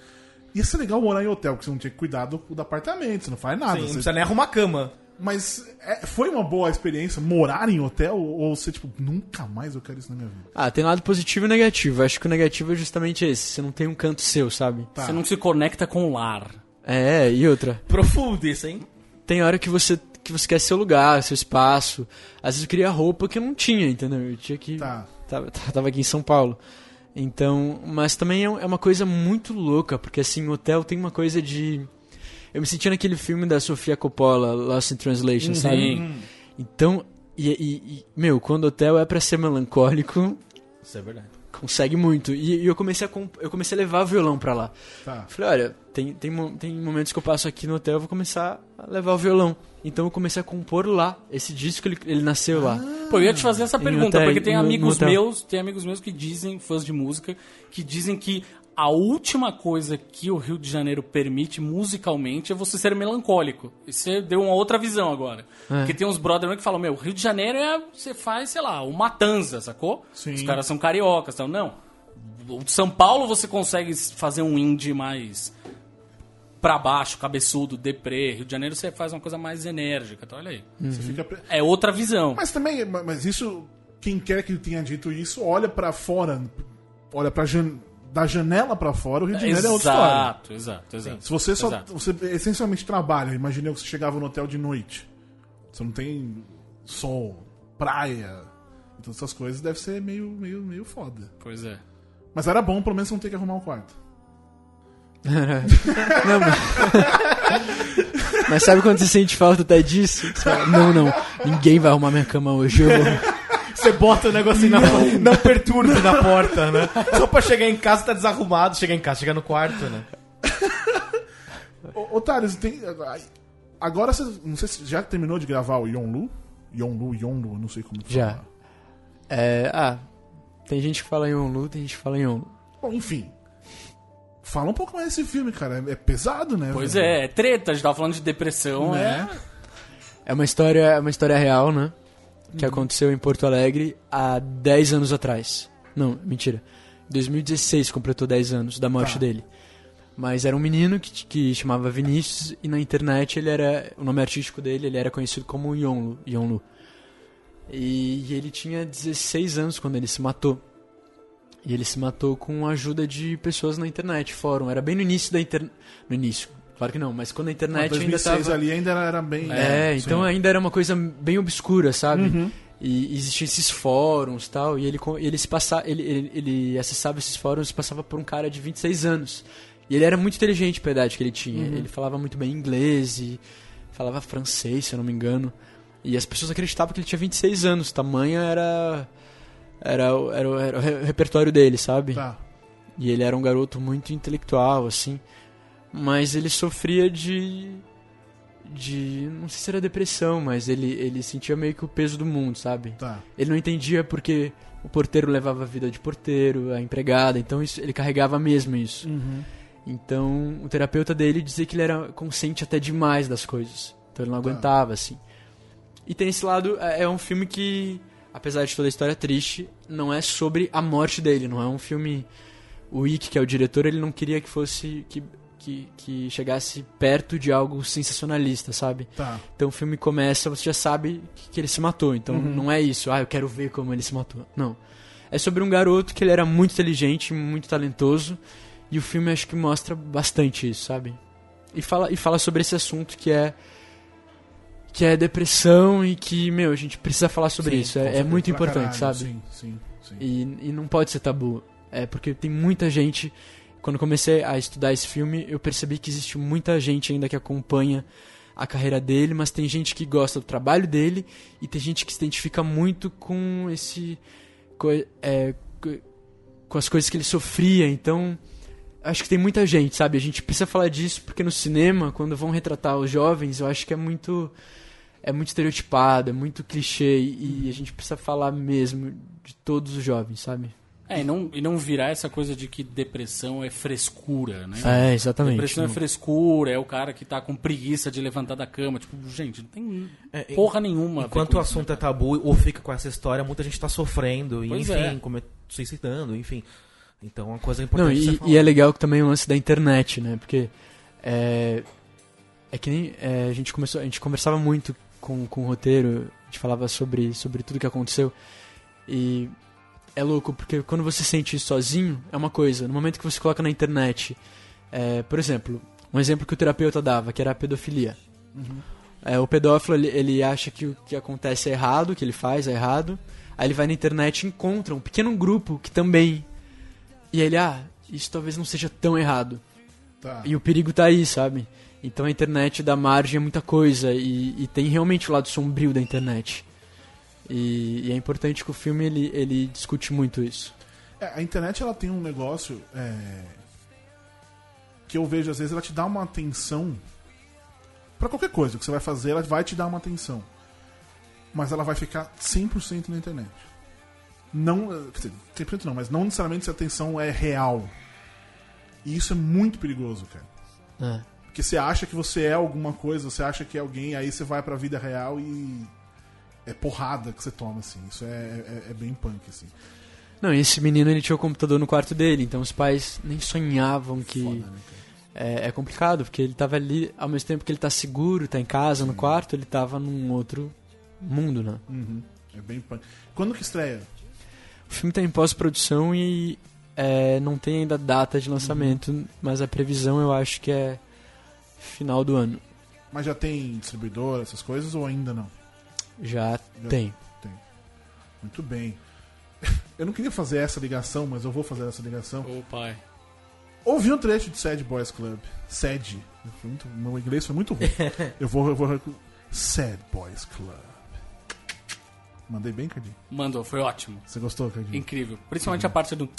Ia ser legal morar em hotel, porque você não tinha que cuidar do, do apartamento, você não faz nada. Sim, não você- precisa nem arrumar cama. Mas é, foi uma boa experiência morar em hotel? Ou você, tipo, nunca mais eu quero isso na minha vida? Ah, tem lado positivo e negativo. Acho que o negativo é justamente esse. Você não tem um canto seu, sabe? Tá. Você não se conecta com o lar. É, e outra. Profundo isso, hein? Tem hora que você que você quer seu lugar, seu espaço. Às vezes eu queria roupa que eu não tinha, entendeu? Eu tinha que Tá. tava, tava aqui em São Paulo. Então, mas também é é uma coisa muito louca, porque assim, o hotel tem uma coisa de eu me senti naquele filme da Sofia Coppola, Lost in Translation, sabe? Sim. Então, e, e- e, meu, quando o hotel é pra ser melancólico, Isso é verdade. consegue muito. E, e eu comecei a comp- eu comecei a levar o violão pra lá. Tá. Falei, olha, tem, tem, tem momentos que eu passo aqui no hotel, eu vou começar a levar o violão. Então eu comecei a compor lá. Esse disco, ele, ele nasceu lá. Pô, eu ia te fazer essa pergunta, hotel- porque tem no- amigos meus, tem amigos meus que dizem, fãs de música, que dizem que a última coisa que o Rio de Janeiro permite musicalmente é você ser melancólico. E você deu uma outra visão agora. É. Porque tem uns brother meus que falam, meu, Rio de Janeiro é. Você faz, sei lá, o Matanza, sacou? Sim. Os caras são cariocas, então não. O de São Paulo você consegue fazer um indie mais pra baixo, cabeçudo, deprê. Rio de Janeiro você faz uma coisa mais enérgica, então olha aí. Você fica É outra visão. Mas também, mas isso, quem quer que tenha dito isso, olha pra fora, olha pra jan... da janela pra fora, o Rio de Janeiro é outra história. Exato, exato, exato. Se você só, Exato. você essencialmente trabalha, imagina que você chegava no hotel de noite, você não tem sol, praia, então essas coisas deve ser meio, meio, meio foda. Pois é. Mas era bom, pelo menos não ter que arrumar um quarto. [LAUGHS] Não, mas... [LAUGHS] mas sabe quando você sente falta até disso? Você fala, não, não, ninguém vai arrumar minha cama hoje. Eu vou. Você bota o negocinho na porta. Não perturbe na porta, né? Só pra chegar em casa tá desarrumado. Chegar em casa, chegar no quarto, né? Ô, Thales, tem, agora você, não sei se já terminou de gravar o Yonlu? Yonlu, Yonlu, eu não sei como Já. falar. É, ah, tem gente que fala em Onlu, tem gente que fala em Onlu. Bom, enfim. Fala um pouco mais desse filme, cara. É pesado, né? Pois velho? é, é treta, a gente tava falando de depressão, Né? É uma história, é uma história real, né? Que aconteceu em Porto Alegre há 10 anos atrás. Não, mentira. 2016 completou 10 anos da morte Tá. dele. Mas era um menino que, que chamava Vinícius e na internet ele era. O nome artístico dele ele era conhecido como Yonlu. Yonlu. E, ele tinha 16 anos quando ele se matou. E ele se matou com a ajuda de pessoas na internet, fórum. Era bem no início da internet. No início, claro que não, mas quando a internet ainda 2006 tava. ali ainda era, bem... É, então sim. ainda era uma coisa bem obscura, sabe? Uhum. E existiam esses fóruns tal, e ele, ele se passa, ele, ele, ele acessava esses fóruns e passava por um cara de 26 anos. E ele era muito inteligente pra idade que ele tinha. Ele falava muito bem inglês e falava francês, se eu não me engano. E as pessoas acreditavam que ele tinha 26 anos, tamanho era era, era, o- era o re- repertório dele, sabe? Tá. E ele era um garoto muito intelectual, assim. Mas ele sofria de. de. não sei se era depressão, mas ele, ele sentia meio que o peso do mundo, sabe? Tá. Ele não entendia porque o porteiro levava a vida de porteiro, a empregada, então isso, ele carregava mesmo isso. Uhum. Então o terapeuta dele dizia que ele era consciente até demais das coisas. Então ele não Tá. aguentava, assim. E tem esse lado, é é um filme que, apesar de toda a história triste, não é sobre a morte dele, não é um filme. O Ike, que é o diretor, ele não queria que fosse. que, que, que chegasse perto de algo sensacionalista, sabe? Tá. Então o filme começa, você já sabe que, que ele se matou. Então Uhum. não é isso, ah, eu quero ver como ele se matou. Não. É sobre um garoto que ele era muito inteligente, muito talentoso. E o filme acho que mostra bastante isso, sabe? E fala, e fala sobre esse assunto que é. Que é depressão e que, meu, a gente precisa falar sobre Sim, isso. É, é muito importante, caralho. sabe? Sim, sim, sim. E, e não pode ser tabu. É porque tem muita gente. Quando comecei a estudar esse filme, eu percebi que existe muita gente ainda que acompanha a carreira dele, mas tem gente que gosta do trabalho dele e tem gente que se identifica muito com esse. co- é, co- com as coisas que ele sofria. Então, acho que tem muita gente, sabe? A gente precisa falar disso porque no cinema, quando vão retratar os jovens, eu acho que é muito. É muito estereotipado, é muito clichê e a gente precisa falar mesmo de todos os jovens, sabe? É, e não, e não virar essa coisa de que depressão é frescura, né? É, exatamente. Depressão é frescura, é o cara que tá com preguiça de levantar da cama. Tipo, gente, não tem É, porra nenhuma. Enquanto o assunto né? é tabu ou fica com essa história, muita gente tá sofrendo, e, enfim, é. come- suicidando, enfim. Então, uma coisa Não, importante você e, falar. e é legal que também o lance da internet, né? Porque é, é que nem é, a gente começou, a gente conversava muito com, com o roteiro, a gente falava sobre, sobre tudo que aconteceu. E é louco, porque quando você sente isso sozinho, é uma coisa. No momento que você coloca na internet, é, por exemplo, um exemplo que o terapeuta dava, que era a pedofilia. É, o pedófilo, ele, ele acha que o que acontece é errado, o que ele faz é errado. Aí ele vai na internet e encontra um pequeno grupo que também. E ele, ah, isso talvez não seja tão errado. Tá. E o perigo tá aí, sabe? Então a internet dá margem a muita coisa e, e tem realmente o lado sombrio da internet. E, e é importante que o filme ele, ele discute muito isso. É, a internet ela tem um negócio é, que eu vejo às vezes ela te dá uma atenção Pra qualquer coisa que você vai fazer, ela vai te dar uma atenção. Mas ela vai ficar 100% na internet. Não, eh, quer dizer, 100% não, mas não necessariamente essa atenção é real. E isso é muito perigoso, cara. É. Porque você acha que você é alguma coisa, você acha que é alguém, aí você vai pra vida real e é porrada que você toma, assim. Isso é, é, é bem punk, assim. Não, e esse menino ele tinha o computador no quarto dele, então os pais nem sonhavam que. Foda, né? É, é complicado, porque ele tava ali, ao mesmo tempo que ele tá seguro, tá em casa, no quarto, ele tava num outro mundo, né? Uhum. É bem punk. Quando que estreia? O filme tá em pós-produção e é, não tem ainda data de lançamento, Uhum. mas a previsão eu acho que é final do ano. Mas já tem distribuidor, essas coisas, ou ainda não? Já, Já tem. Muito bem. [LAUGHS] Eu não queria fazer essa ligação, mas eu vou fazer essa ligação. Ô, pai. Ouvi um trecho de Sad Boys Club. Sad. Foi muito- meu inglês foi muito ruim. [LAUGHS] eu vou. Eu vou Sad Boys Club. Mandei bem, Cardinho? Mandou, foi ótimo. Você gostou, Cardinho? Incrível. Principalmente a parte do. [LAUGHS]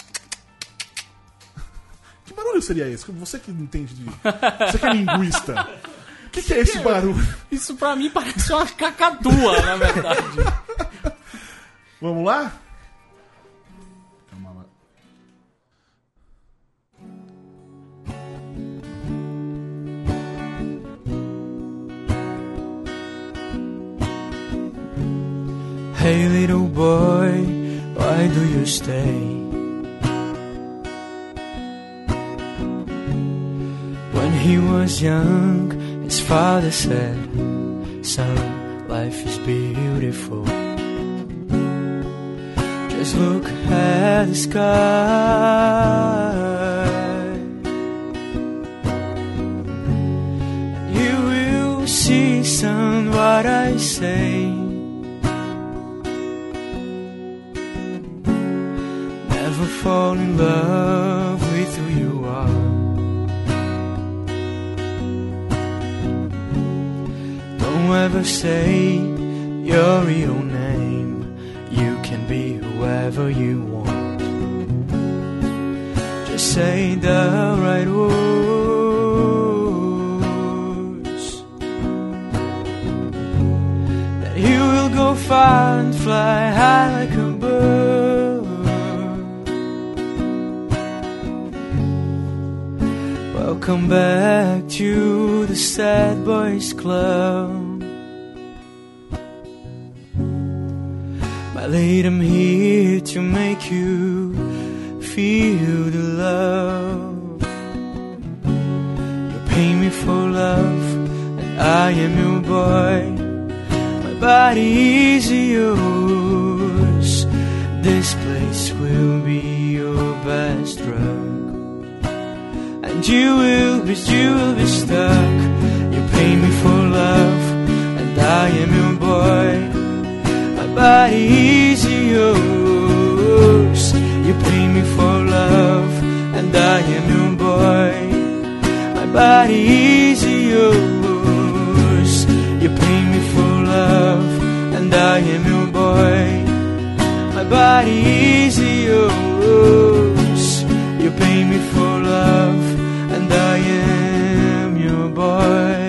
Que barulho seria esse? Você que entende de. Você que é linguista. O que, que é esse barulho? Isso pra mim parece uma cacatua, na verdade. [LAUGHS] Vamos lá. Hey little boy, why do you stay? When he was young, his father said, Son, life is beautiful. Just look at the sky. You will see, son, what I say. Never fall in love with who you are. Don't ever say your real name. You can be whoever you want. Just say the right words. That you will go far and fly high like a bird. Welcome back to the Sad Boys Club. My lady, I'm here to make you feel the love. You pay me for love, and I am your boy. My body is yours. This place will be your best drug. And you will be, you will be stuck. You pay me for love, and I am your boy. Is yours. You pay me for love, and I am your boy. My body is yours. You pay me for love, and I am your boy. My body is yours. You pay me for love, and I am your boy.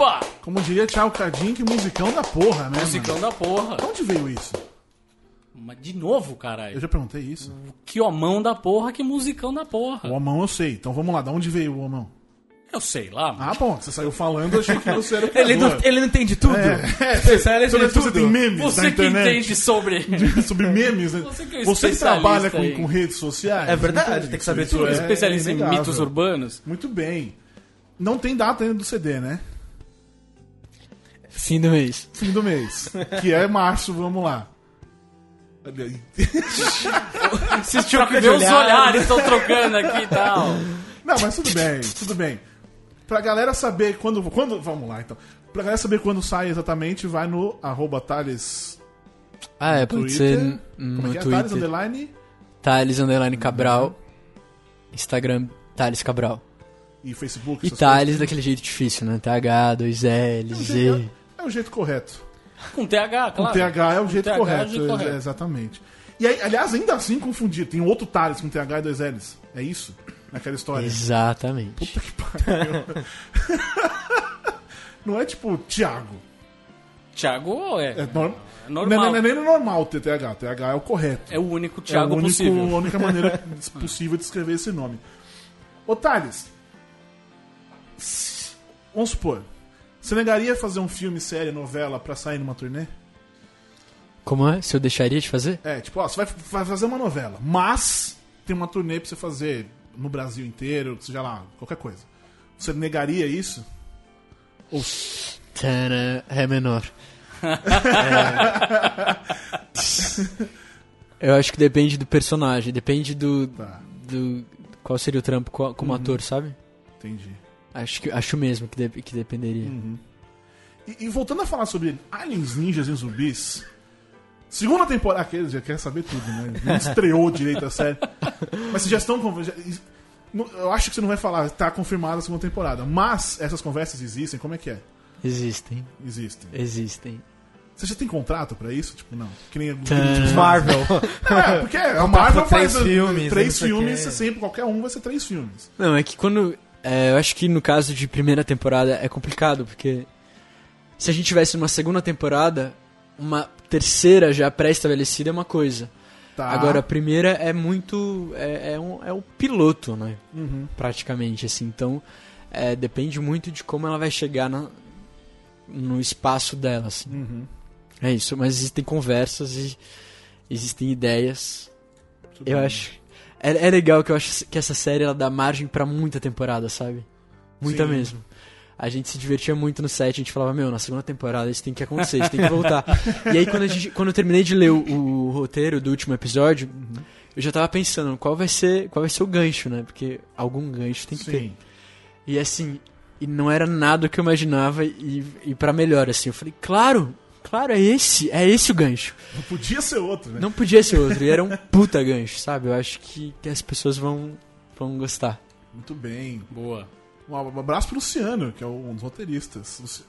Opa! como diria Tchau Cadinho, que musicão da porra, né? Musicão mano? da porra. De onde veio isso? Mas de novo, Eu caralho. já perguntei isso. Que homão da porra, que musicão da porra. O homão eu sei. Então vamos lá, de onde veio o homão? Eu sei lá. Ah, bom, você saiu falando, eu achei que você era o [LAUGHS] Ele não, ele não entende tudo. Especialista Toda de vez que você tudo. tem memes na Você que internet entende sobre. [LAUGHS] sobre memes, né? Você que é Você que trabalha com, com redes sociais. É verdade, tem que saber tudo. é especialista em mitos urbanos. Muito bem. Não tem data ainda do CD, né? Fim do mês. Fim do mês. que é março, vamos lá. Olha aí. Vocês tinham que ver os olhar. olhares estão trocando aqui e tal. Não, mas tudo bem, tudo bem. Pra galera saber quando. quando vamos lá, então. Pra galera saber quando sai exatamente, vai no arroba Thales. Ah, é, pode Twitter. ser n- Como é no é? Thales Twitter. Underline Thales Underline Cabral. Instagram, Thales Cabral. e Facebook. E Thales daquele jeito difícil, né? TH, 2L, coisas. Z. É o jeito correto. Com TH, Com claro. TH é o jeito TH é o correto. jeito é- correto. é, exatamente. E aí, aliás, ainda assim confundir. Tem outro Thales com TH e dois L's. É isso? Naquela história. Exatamente. Puta que pariu. [LAUGHS] Não é tipo Thiago. Thiago é, É norm... é normal. Não, não é nem no normal ter TH. TH é o correto. É o único É Thiago o único- possível. a única maneira [LAUGHS] possível de escrever esse nome. Ô Thales, vamos supor, você negaria fazer um filme, série, novela pra sair numa turnê? Como é? Se eu deixaria de fazer? É, tipo, ó, você vai, vai fazer uma novela, mas tem uma turnê pra você fazer no Brasil inteiro, seja lá, qualquer coisa. Você negaria isso? Ou Tana, Ré menor. É. [LAUGHS] Eu acho que depende do personagem, depende do. tá, do qual seria o trampo co- como ator, sabe? entendi. Acho, que, acho mesmo que, de- que dependeria. E, e voltando a falar sobre aliens, ninjas e zumbis. Segunda temporada. Aqueles já quer saber tudo, né? Não estreou direito a série. [LAUGHS] Mas vocês já estão. já- eu acho que você não vai falar, tá confirmada a segunda temporada. Mas essas conversas existem, como é que é? Existem, Existem. existem. Você já tem contrato pra isso? Tipo, não. Que nem Marvel. É, porque a Marvel três faz filmes, três filmes, quê. você sempre, qualquer um vai ser três filmes. Não, é que quando. É, eu acho que no caso de primeira temporada é complicado, porque se a gente tivesse uma segunda temporada, uma terceira já pré-estabelecida é uma coisa. Tá. Agora, a primeira é muito. É, é, um, é o piloto, né? Uhum. Praticamente, assim. Então, é, depende muito de como ela vai chegar na, no espaço dela, assim. Uhum. É isso, mas existem conversas e existem ideias. Tudo Eu bem. acho. É, é legal que eu acho que essa série ela dá margem pra muita temporada, sabe? Muita Sim. mesmo. A gente se divertia muito no set, a gente falava, meu, na segunda temporada isso tem que acontecer, isso tem que voltar. e aí quando, a gente, quando eu terminei de ler o, o roteiro do último episódio, Uhum. eu já tava pensando, qual vai ser, qual vai ser o gancho, né? Porque algum gancho tem que ter. Sim. E assim, e não era nada que eu imaginava e, e para melhor, assim. Eu falei, claro, claro, é esse, é esse o gancho. Não podia ser outro, né? Não podia ser outro, e era um puta gancho, sabe? Eu acho que, que as pessoas vão, vão gostar. Muito bem. Boa. Um abraço pro Luciano, que é um dos roteiristas. Luci-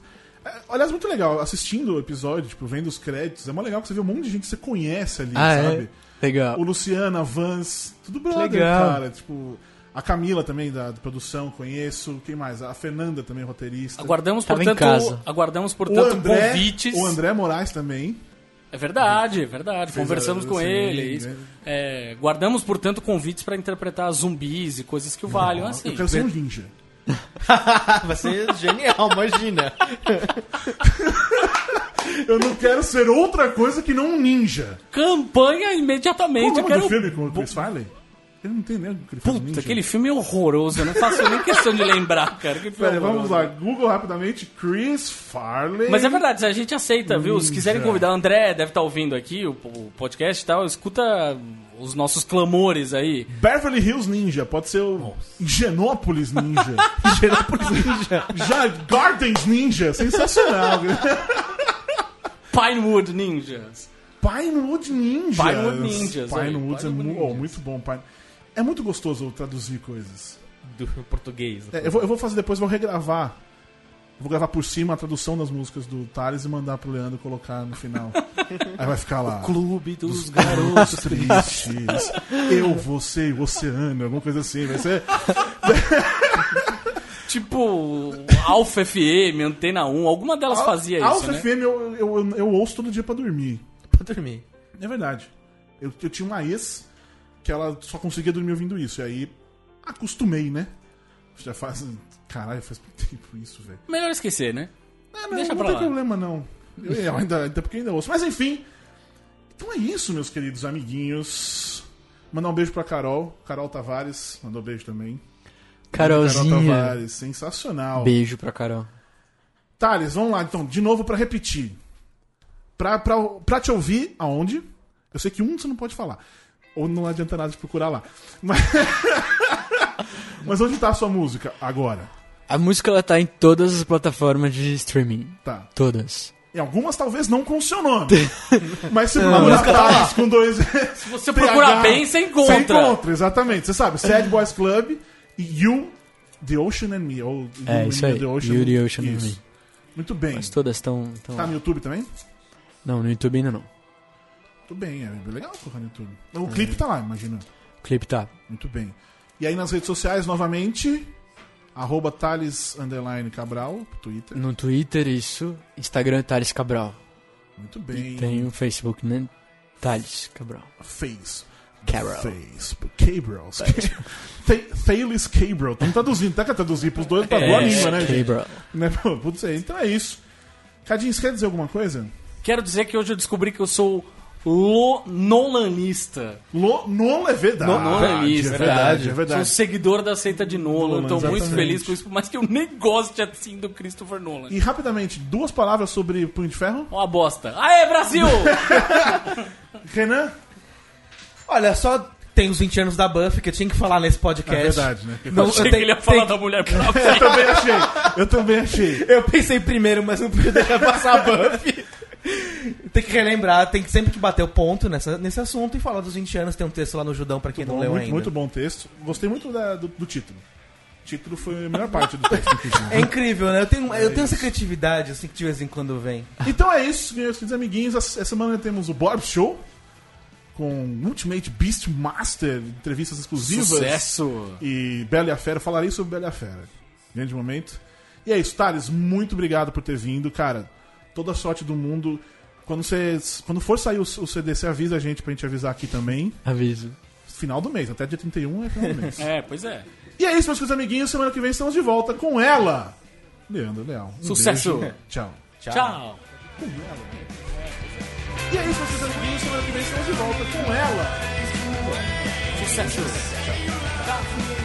É, aliás, muito legal. Assistindo o episódio, tipo, vendo os créditos, é mó legal que você vê um monte de gente que você conhece ali, Ah, é? sabe? Legal. O Luciano, a Vans, tudo brother, legal. cara. Tipo, a Camila também, da, da produção, conheço. Quem mais? A Fernanda também, roteirista. Aguardamos, Tava em portanto, casa. aguardamos, o portanto, André, convites. o André Moraes também. É verdade, é verdade. Fez Conversamos a- com sim, ele. isso. né? É, guardamos, portanto, convites para interpretar zumbis e coisas que o valham assim. Eu quero ser um ninja. [LAUGHS] Vai ser genial, imagina. [LAUGHS] Eu não quero ser outra coisa que não um ninja. Campanha Qual imediatamente. o Eu nome quero. do filme com o Chris Farley? Eu não entendo nem o que ele Puta, ninja. aquele filme é horroroso. Eu não faço nem questão de lembrar, cara. Que filme Pera, vamos lá. Google rapidamente. Chris Farley. Mas é verdade, a gente aceita, viu? Se Ninja. quiserem convidar, o André deve estar ouvindo aqui o, o podcast e tal, escuta os nossos clamores aí. Beverly Hills Ninja. Pode ser o Genópolis Ninja. [LAUGHS] Genópolis Ninja. Já Gardens Ninja. Sensacional. Pinewood Ninjas. Pinewood Ninjas. Pinewood Ninjas, Pinewood é oh, Ninjas. muito bom. Pine- É muito gostoso traduzir coisas. Do [LAUGHS] português. É, eu, vou, eu vou fazer depois, vou regravar. Eu vou gravar por cima a tradução das músicas do Thales e mandar pro Leandro colocar no final. [LAUGHS] Aí vai ficar lá. Clube dos Garotos tristes. Eu, você e o oceano, alguma coisa assim. Vai ser. [LAUGHS] Tipo, Alpha FM, Antena 1, alguma delas fazia isso, Alpha né? FM eu, eu, eu, eu ouço todo dia pra dormir. Pra dormir. É verdade. Eu, eu tinha uma ex que ela só conseguia dormir ouvindo isso. E aí acostumei, né? Já faz. Caralho, faz muito tempo isso, velho. Melhor esquecer, né? Ah, não, Deixa não pra tem lá. problema, não. Eu, eu ainda, até porque ainda ouço. Mas enfim. Então é isso, meus queridos amiguinhos. Mandar um beijo pra Carol. Carol Tavares, mandou beijo também. Carol Carolzinha. Tavares, sensacional. Beijo pra Carol. Thales, vamos lá então, de novo pra repetir. Pra, pra, pra te ouvir, aonde? Eu sei que um você não pode falar. Ou não adianta nada de procurar lá. Mas, [LAUGHS] Mas onde tá a sua música agora? A música ela tá em todas as plataformas de streaming. Tá. Todas. Em algumas talvez não com o seu nome. Mas se a procurar música tá com dois. Se você procurar bem, você encontra. Você encontra, exatamente. Você sabe, Sad Boys Club e You, The Ocean and Me. Ou É, You isso and aí. The Ocean, You, The Ocean and Isso. Me. Muito bem. Mas todas estão. Tão... Tá no YouTube também? Não, no YouTube ainda não. Muito bem, é legal colocar no YouTube. O clipe tá lá, imagina. O clipe tá. Muito bem. E aí nas redes sociais, novamente, arroba Thales underline Cabral, Twitter. No Twitter, isso. Instagram, Thales Cabral. Muito bem. Tem o Facebook, né? Thales Cabral. Face. Cabral. Face. Cabral. [LAUGHS] Th- Thales Cabral. Estamos traduzindo, tá que traduzir pros dois pra boa É, língua, né? Cabral. Né, pô, Putz, é, então é isso. Cadinho, você quer dizer alguma coisa? Quero dizer que hoje eu descobri que eu sou lo nolanista. Lo, Nolan é verdade. No- Nolanista, é verdade, é Sou verdade. seguidor da seita de Nolan. Nolan, Tô muito feliz com isso, por mais que eu nem goste assim do Christopher Nolan. E rapidamente, duas palavras sobre Punho de Ferro. Uma bosta. Aê, Brasil! [LAUGHS] Renan? Olha, só tem os 20 anos da Buffy que eu tinha que falar nesse É podcast. verdade, né? Não, Achei eu que tenho- ele ia falar tenho- da mulher [LAUGHS] pra Eu também achei. Eu também achei. Eu pensei primeiro, mas não podia deixar passar a Buffy. [LAUGHS] tem que relembrar, tem que sempre que bater o ponto nessa, nesse assunto e falar dos 20 anos. Tem um texto lá no Judão pra quem não Bom, leu muito, ainda. muito bom texto. Gostei muito da- do, do título. O título foi a melhor parte do texto. [LAUGHS] É incrível, né? Eu tenho, eu É tenho essa criatividade, assim, que de vez em quando vem. Então é isso, meus queridos amiguinhos. Essa semana temos o Bob Show com Ultimate Beast Master, entrevistas exclusivas. Sucesso! E Bela e a Fera. Falarei sobre Bela e a Fera. Grande momento. E é isso, Thales, muito obrigado por ter vindo. Cara, toda a sorte do mundo. Quando, você, quando for sair o, o CD, você avisa a gente pra gente avisar aqui também. Aviso. Final do mês, até dia 31 é final do mês. [LAUGHS] É, pois é. E é isso, meus queridos amiguinhos. Semana que vem estamos de volta com ela, Leandro Leal. Um Sucesso. beijo. Tchau. Tchau. E é isso, meus queridos amiguinhos. Semana que vem estamos de volta com ela. Sucesso. Tchau.